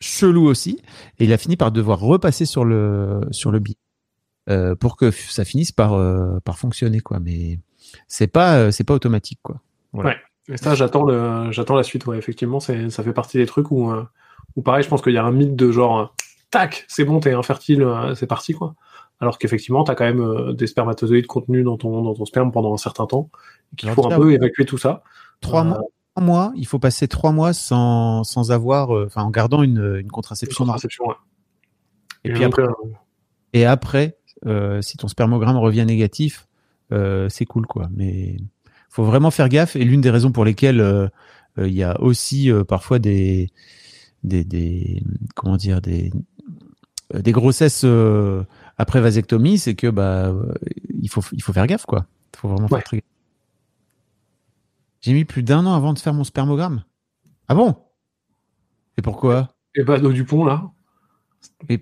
chelou aussi. Et il a fini par devoir repasser sur le sur le billet euh, pour que ça finisse par euh, par fonctionner quoi. Mais c'est pas euh, c'est pas automatique quoi. Voilà. Ouais. Et ça, j'attends le, j'attends la suite. Ouais, effectivement, c'est, ça fait partie des trucs où, euh, où pareil, je pense qu'il y a un mythe de genre, tac, c'est bon, t'es infertile, euh, c'est parti, quoi. Alors qu'effectivement, t'as quand même euh, des spermatozoïdes contenus dans ton, dans ton sperme pendant un certain temps, qu'il faut un peu évacuer tout ça. Trois Euh, mois. trois mois, il faut passer trois mois sans sans avoir, euh, en gardant une, une contraception normale. contraception, ouais. Et puis après, euh, Et après, euh, si ton spermogramme revient négatif, euh, c'est cool, quoi. Mais faut vraiment faire gaffe. Et l'une des raisons pour lesquelles euh, euh, il y a aussi euh, parfois des, des, des, comment dire, des, des grossesses euh, après vasectomie, c'est que bah il faut il faut faire gaffe, quoi. Il faut vraiment Ouais. faire très gaffe. J'ai mis plus d'un an avant de faire mon spermogramme. Ah bon? Et pourquoi? Et bah, d'eau du pont, là. Et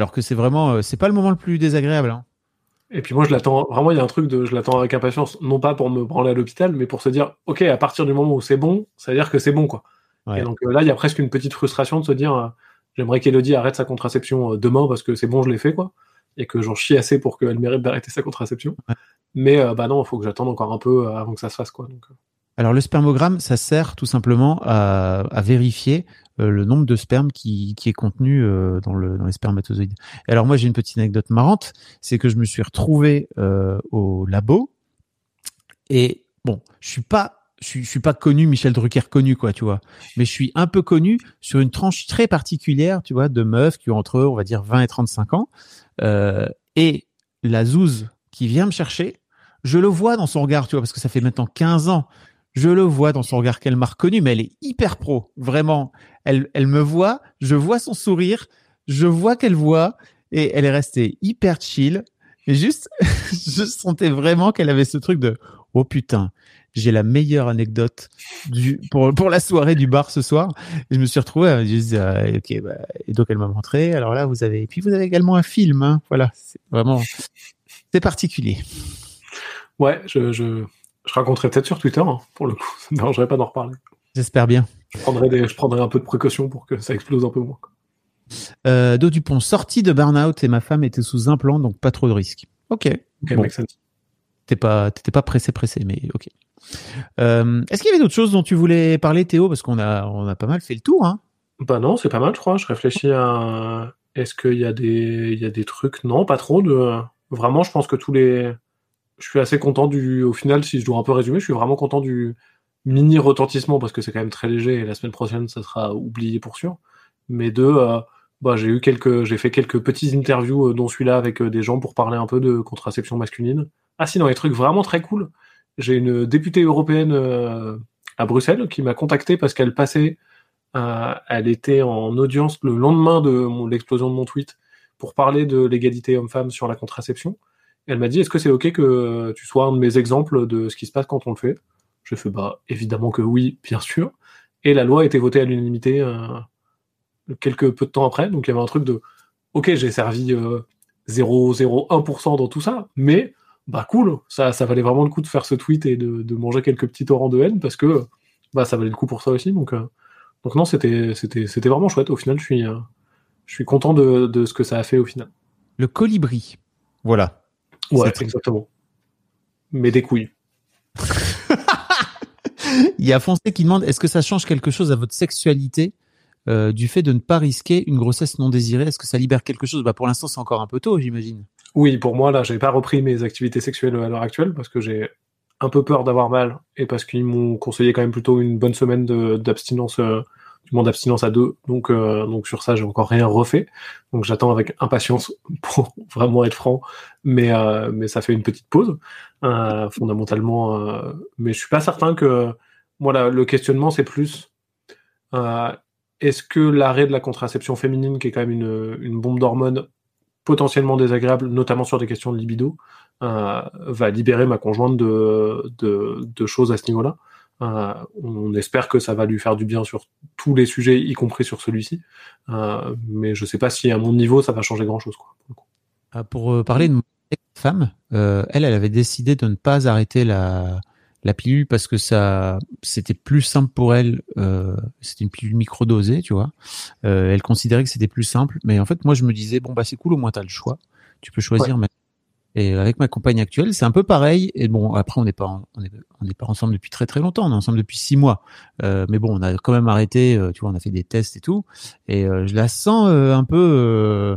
Alors que c'est vraiment, euh, c'est pas le moment le plus désagréable. Hein. Et puis moi, je l'attends, vraiment, il y a un truc de, je l'attends avec impatience, non pas pour me branler à l'hôpital, mais pour se dire, OK, à partir du moment où c'est bon, ça veut dire que c'est bon, quoi. Ouais. Et donc euh, là, il y a presque une petite frustration de se dire, euh, j'aimerais qu'Elodie arrête sa contraception euh, demain parce que c'est bon, je l'ai fait, quoi. Et que j'en chie assez pour qu'elle mérite d'arrêter sa contraception. Ouais. Mais euh, bah non, il faut que j'attende encore un peu avant que ça se fasse, quoi. Donc, Alors le spermogramme, ça sert tout simplement à, à vérifier le nombre de sperme qui, qui est contenu euh, dans, le, dans les spermatozoïdes. Et alors moi j'ai une petite anecdote marrante, c'est que je me suis retrouvé euh, au labo. Et bon, je suis pas je suis, pas connu Michel Drucker connu quoi, tu vois, mais je suis un peu connu sur une tranche très particulière, tu vois, de meufs qui ont entre on va dire 20 et 35 ans. Euh, et la zouze qui vient me chercher, je le vois dans son regard, tu vois, parce que ça fait maintenant 15 ans je le vois dans son regard qu'elle m'a reconnu, mais elle est hyper pro, vraiment. Elle, elle me voit, je vois son sourire, je vois qu'elle voit, et elle est restée hyper chill. Et juste, je sentais vraiment qu'elle avait ce truc de oh putain, j'ai la meilleure anecdote du pour pour la soirée du bar ce soir. Et je me suis retrouvé, me dire, euh, ok, bah, donc elle m'a montré. Alors là, vous avez, et puis vous avez également un film, hein, voilà, c'est vraiment, c'est particulier. ouais, je, je, je raconterai peut-être sur Twitter, hein, pour le coup. Ça ne dérangerait pas d'en reparler. J'espère bien. Je prendrai, des, je prendrai un peu de précaution pour que ça explose un peu moins. Euh, Do Dupont, sortie de burn-out et ma femme était sous implant, donc pas trop de risques. Ok. Ok, Bon. pas, t'étais pas pressé, pressé, mais ok. Euh, Est-ce qu'il y avait d'autres choses dont tu voulais parler, Théo? Parce qu'on a, on a pas mal fait le tour, hein. Bah non, c'est pas mal, je crois. Je réfléchis à. Est-ce qu'il y a des, il y a des trucs? Non, pas trop. De... Vraiment, je pense que tous les. Je suis assez content du. Au final, si je dois un peu résumer, je suis vraiment content du mini retentissement parce que c'est quand même très léger et la semaine prochaine, ça sera oublié pour sûr. Mais de. euh, Bah, j'ai eu quelques, j'ai fait quelques petites interviews, euh, dont celui-là avec euh, des gens pour parler un peu de contraception masculine. Ah, sinon, les trucs vraiment très cool. J'ai une députée européenne euh, à Bruxelles qui m'a contacté parce qu'elle passait elle était en audience le lendemain de l'explosion de mon tweet pour parler de l'égalité homme-femme sur la contraception. Elle m'a dit Est-ce que c'est OK que tu sois un de mes exemples de ce qui se passe quand on le fait? J'ai fait Bah, évidemment que oui, bien sûr. Et la loi a été votée à l'unanimité euh, quelques peu de temps après. Donc il y avait un truc de OK, j'ai servi euh, 0,01% dans tout ça, mais bah cool, ça, valait vraiment le coup de faire ce tweet et de, manger quelques petits torrents de haine parce que bah, ça valait le coup pour ça aussi. Donc, euh, donc non, c'était vraiment chouette. Au final, je suis euh, je suis content de, de ce que ça a fait au final. Le colibri. Voilà. Ouais, exactement. Mais des couilles. Il y a Foncé qui demande est-ce que ça change quelque chose à votre sexualité euh, du fait de ne pas risquer une grossesse non désirée? Est-ce que ça libère quelque chose? Bah, Pour l'instant, c'est encore un peu tôt, j'imagine. Oui, pour moi, là, j'ai pas repris mes activités sexuelles à l'heure actuelle parce que j'ai un peu peur d'avoir mal et parce qu'ils m'ont conseillé quand même plutôt une bonne semaine d'abstinence, euh, du d'abstinence à deux. Donc, euh, donc sur ça, j'ai encore rien refait. Donc, j'attends avec impatience pour vraiment être franc. Mais, euh, mais ça fait une petite pause, euh, fondamentalement. mais je suis pas certain que, moi, là, le questionnement, c'est plus, est-ce que l'arrêt de la contraception féminine, qui est quand même une, une bombe d'hormones potentiellement désagréable, notamment sur des questions de libido, va libérer ma conjointe de, de choses à ce niveau-là. Euh, on espère que ça va lui faire du bien sur tous les sujets, y compris sur celui-ci. Euh, mais je sais pas si à mon niveau ça va changer grand-chose. Quoi. pour. Ah, Pour euh, parler de mon femme, euh, elle, elle avait décidé de ne pas arrêter la, la pilule parce que ça, c'était plus simple pour elle. Euh, c'était une pilule microdosée, tu vois. Euh, elle considérait que c'était plus simple, mais en fait, moi, je me disais bon bah c'est cool, au moins t'as le choix. Tu peux choisir. mais- Et avec ma compagne actuelle, c'est un peu pareil. Et bon, après, on n'est pas, on est, on n'est pas ensemble depuis très très longtemps. On est ensemble depuis six mois. Euh, mais bon, on a quand même arrêté. euh, tu vois, on a fait des tests et tout. Et euh, je la sens euh, un peu. euh,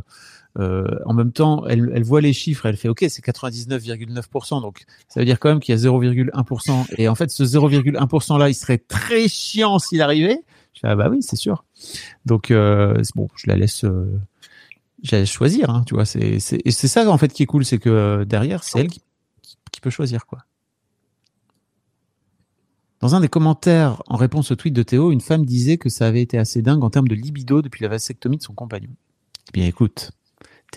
euh, en même temps, elle, elle voit les chiffres, elle fait OK, c'est 99,9%, donc ça veut dire quand même qu'il y a 0,1%. Et en fait, ce 0,1% là, il serait très chiant s'il arrivait. Je fais, ah bah oui, c'est sûr. Donc bon, je la laisse, je la laisse choisir. Hein, tu vois, c'est c'est et c'est ça en fait qui est cool, c'est que euh, derrière, c'est elle qui, qui peut choisir quoi. Dans un des commentaires en réponse au tweet de Théo, une femme disait que ça avait été assez dingue en termes de libido depuis la vasectomie de son compagnon. Eh bien écoute,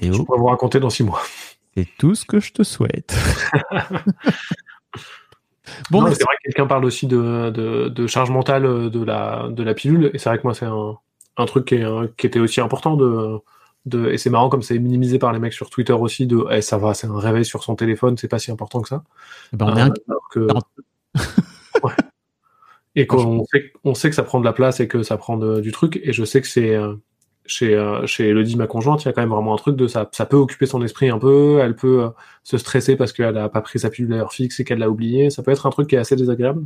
Je Théo, pourrais vous raconter dans six mois. c'est tout ce que je te souhaite. bon, merci. c'est vrai que quelqu'un parle aussi de, de, de charge mentale euh, de la, de la pilule, et c'est vrai que moi, c'est un, un truc qui, est, un- qui était aussi important de, de et c'est marrant comme c'est minimisé par les mecs sur Twitter aussi de eh, ça va, c'est un réveil sur son téléphone, c'est pas si important que ça. Eh ben, on est Euh, un- que- Ouais. Et qu'on sait, on sait que ça prend de la place et que ça prend de- du truc, et je sais que c'est euh, chez, euh, chez Elodie, ma conjointe, il y a quand même vraiment un truc de ça, ça peut occuper son esprit un peu, elle peut se stresser parce qu'elle a pas pris sa pilule à l'heure fixe et qu'elle l'a oublié, ça peut être un truc qui est assez désagréable.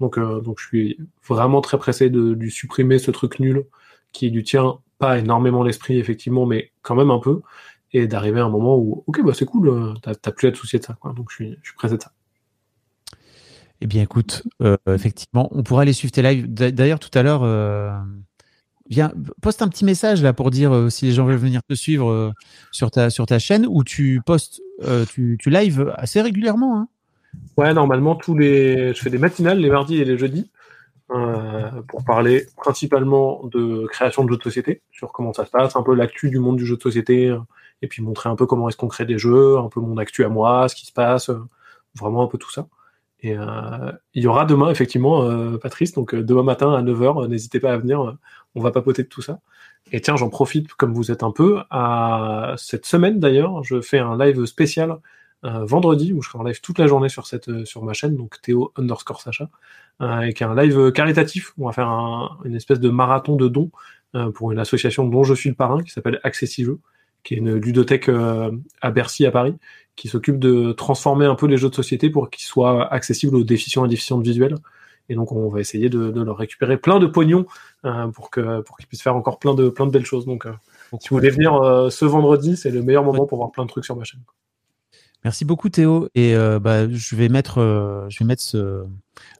Donc, euh, donc je suis vraiment très pressé de lui supprimer ce truc nul qui lui tient pas énormément l'esprit, effectivement, mais quand même un peu, et d'arriver à un moment où, ok, bah c'est cool, euh, t'as plus à te soucier de ça, quoi. Donc je suis, je suis pressé de ça. Eh bien, écoute, euh, effectivement, on pourra aller suivre tes lives. D'a- D'ailleurs, tout à l'heure, euh, viens, poste un petit message là pour dire euh, si les gens veulent venir te suivre sur ta sur ta chaîne où tu postes, tu, tu live assez régulièrement. Hein. Ouais, normalement, tous les, je fais des matinales les mardis et les jeudis pour parler principalement de création de jeux de société, sur comment ça se passe, un peu l'actu du monde du jeu de société, euh, et puis montrer un peu comment est-ce qu'on crée des jeux, un peu mon actu à moi, ce qui se passe, euh, vraiment un peu tout ça. Et euh, il y aura demain, effectivement, euh, Patrice, donc euh, demain matin à 9h, euh, n'hésitez pas à venir, euh, on va papoter de tout ça. Et tiens, j'en profite, comme vous êtes un peu, à cette semaine d'ailleurs, je fais un live spécial euh, vendredi où je serai en live toute la journée sur cette euh, sur ma chaîne donc Théo underscore Sacha euh, avec un live caritatif on va faire un- une espèce de marathon de dons euh, pour une association dont je suis le parrain qui s'appelle Accessijeux qui est une ludothèque euh, à Bercy à Paris qui s'occupe de transformer un peu les jeux de société pour qu'ils soient accessibles aux déficients et déficientes visuelles et donc on va essayer de, leur récupérer plein de pognon euh, pour que pour qu'ils puissent faire encore plein de plein de belles choses. Donc euh, si vous voulez venir euh, ce vendredi c'est le meilleur moment pour voir plein de trucs sur ma chaîne Merci beaucoup Théo. Et euh, bah, je vais mettre euh, je vais mettre ce,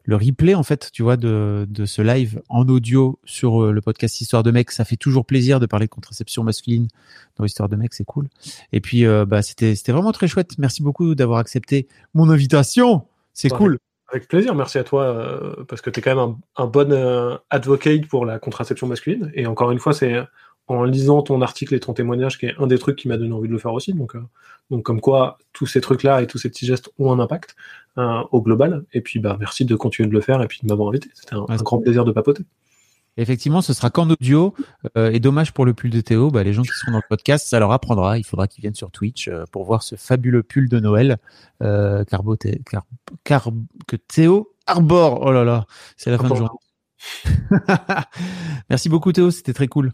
le replay en fait tu vois de, de ce live en audio sur euh, le podcast Histoire de mec ça fait toujours plaisir de parler de contraception masculine dans Histoire de mec c'est cool. Et puis euh, bah c'était c'était vraiment très chouette. Merci beaucoup d'avoir accepté mon invitation. C'est Ouais. cool. Avec plaisir, merci à toi, euh, parce que tu es quand même un, un bon euh, advocate pour la contraception masculine. Et encore une fois, c'est en lisant ton article et ton témoignage qui est un des trucs qui m'a donné envie de le faire aussi. Donc, euh, donc comme quoi, tous ces trucs-là et tous ces petits gestes ont un impact euh, au global. Et puis, bah, merci de continuer de le faire et puis de m'avoir invité. C'était un, Ouais, un c'est grand plaisir de papoter. Effectivement, ce sera qu'en audio. euh, et dommage pour le pull de Théo, bah, les gens qui seront dans le podcast, ça leur apprendra. Il faudra qu'ils viennent sur Twitch euh, pour voir ce fabuleux pull de Noël euh, Carbo Thé- Car- Car- que Théo arbore. Oh là là, c'est la fin de journée. merci beaucoup Théo, c'était très cool.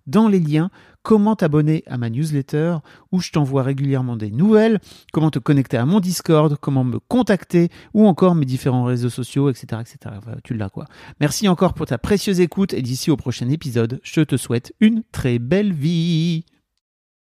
dans les liens comment t'abonner à ma newsletter où je t'envoie régulièrement des nouvelles, comment te connecter à mon Discord, comment me contacter ou encore mes différents réseaux sociaux, etc. etc. tu l'as quoi. Merci encore pour ta précieuse écoute et d'ici au prochain épisode, je te souhaite une très belle vie.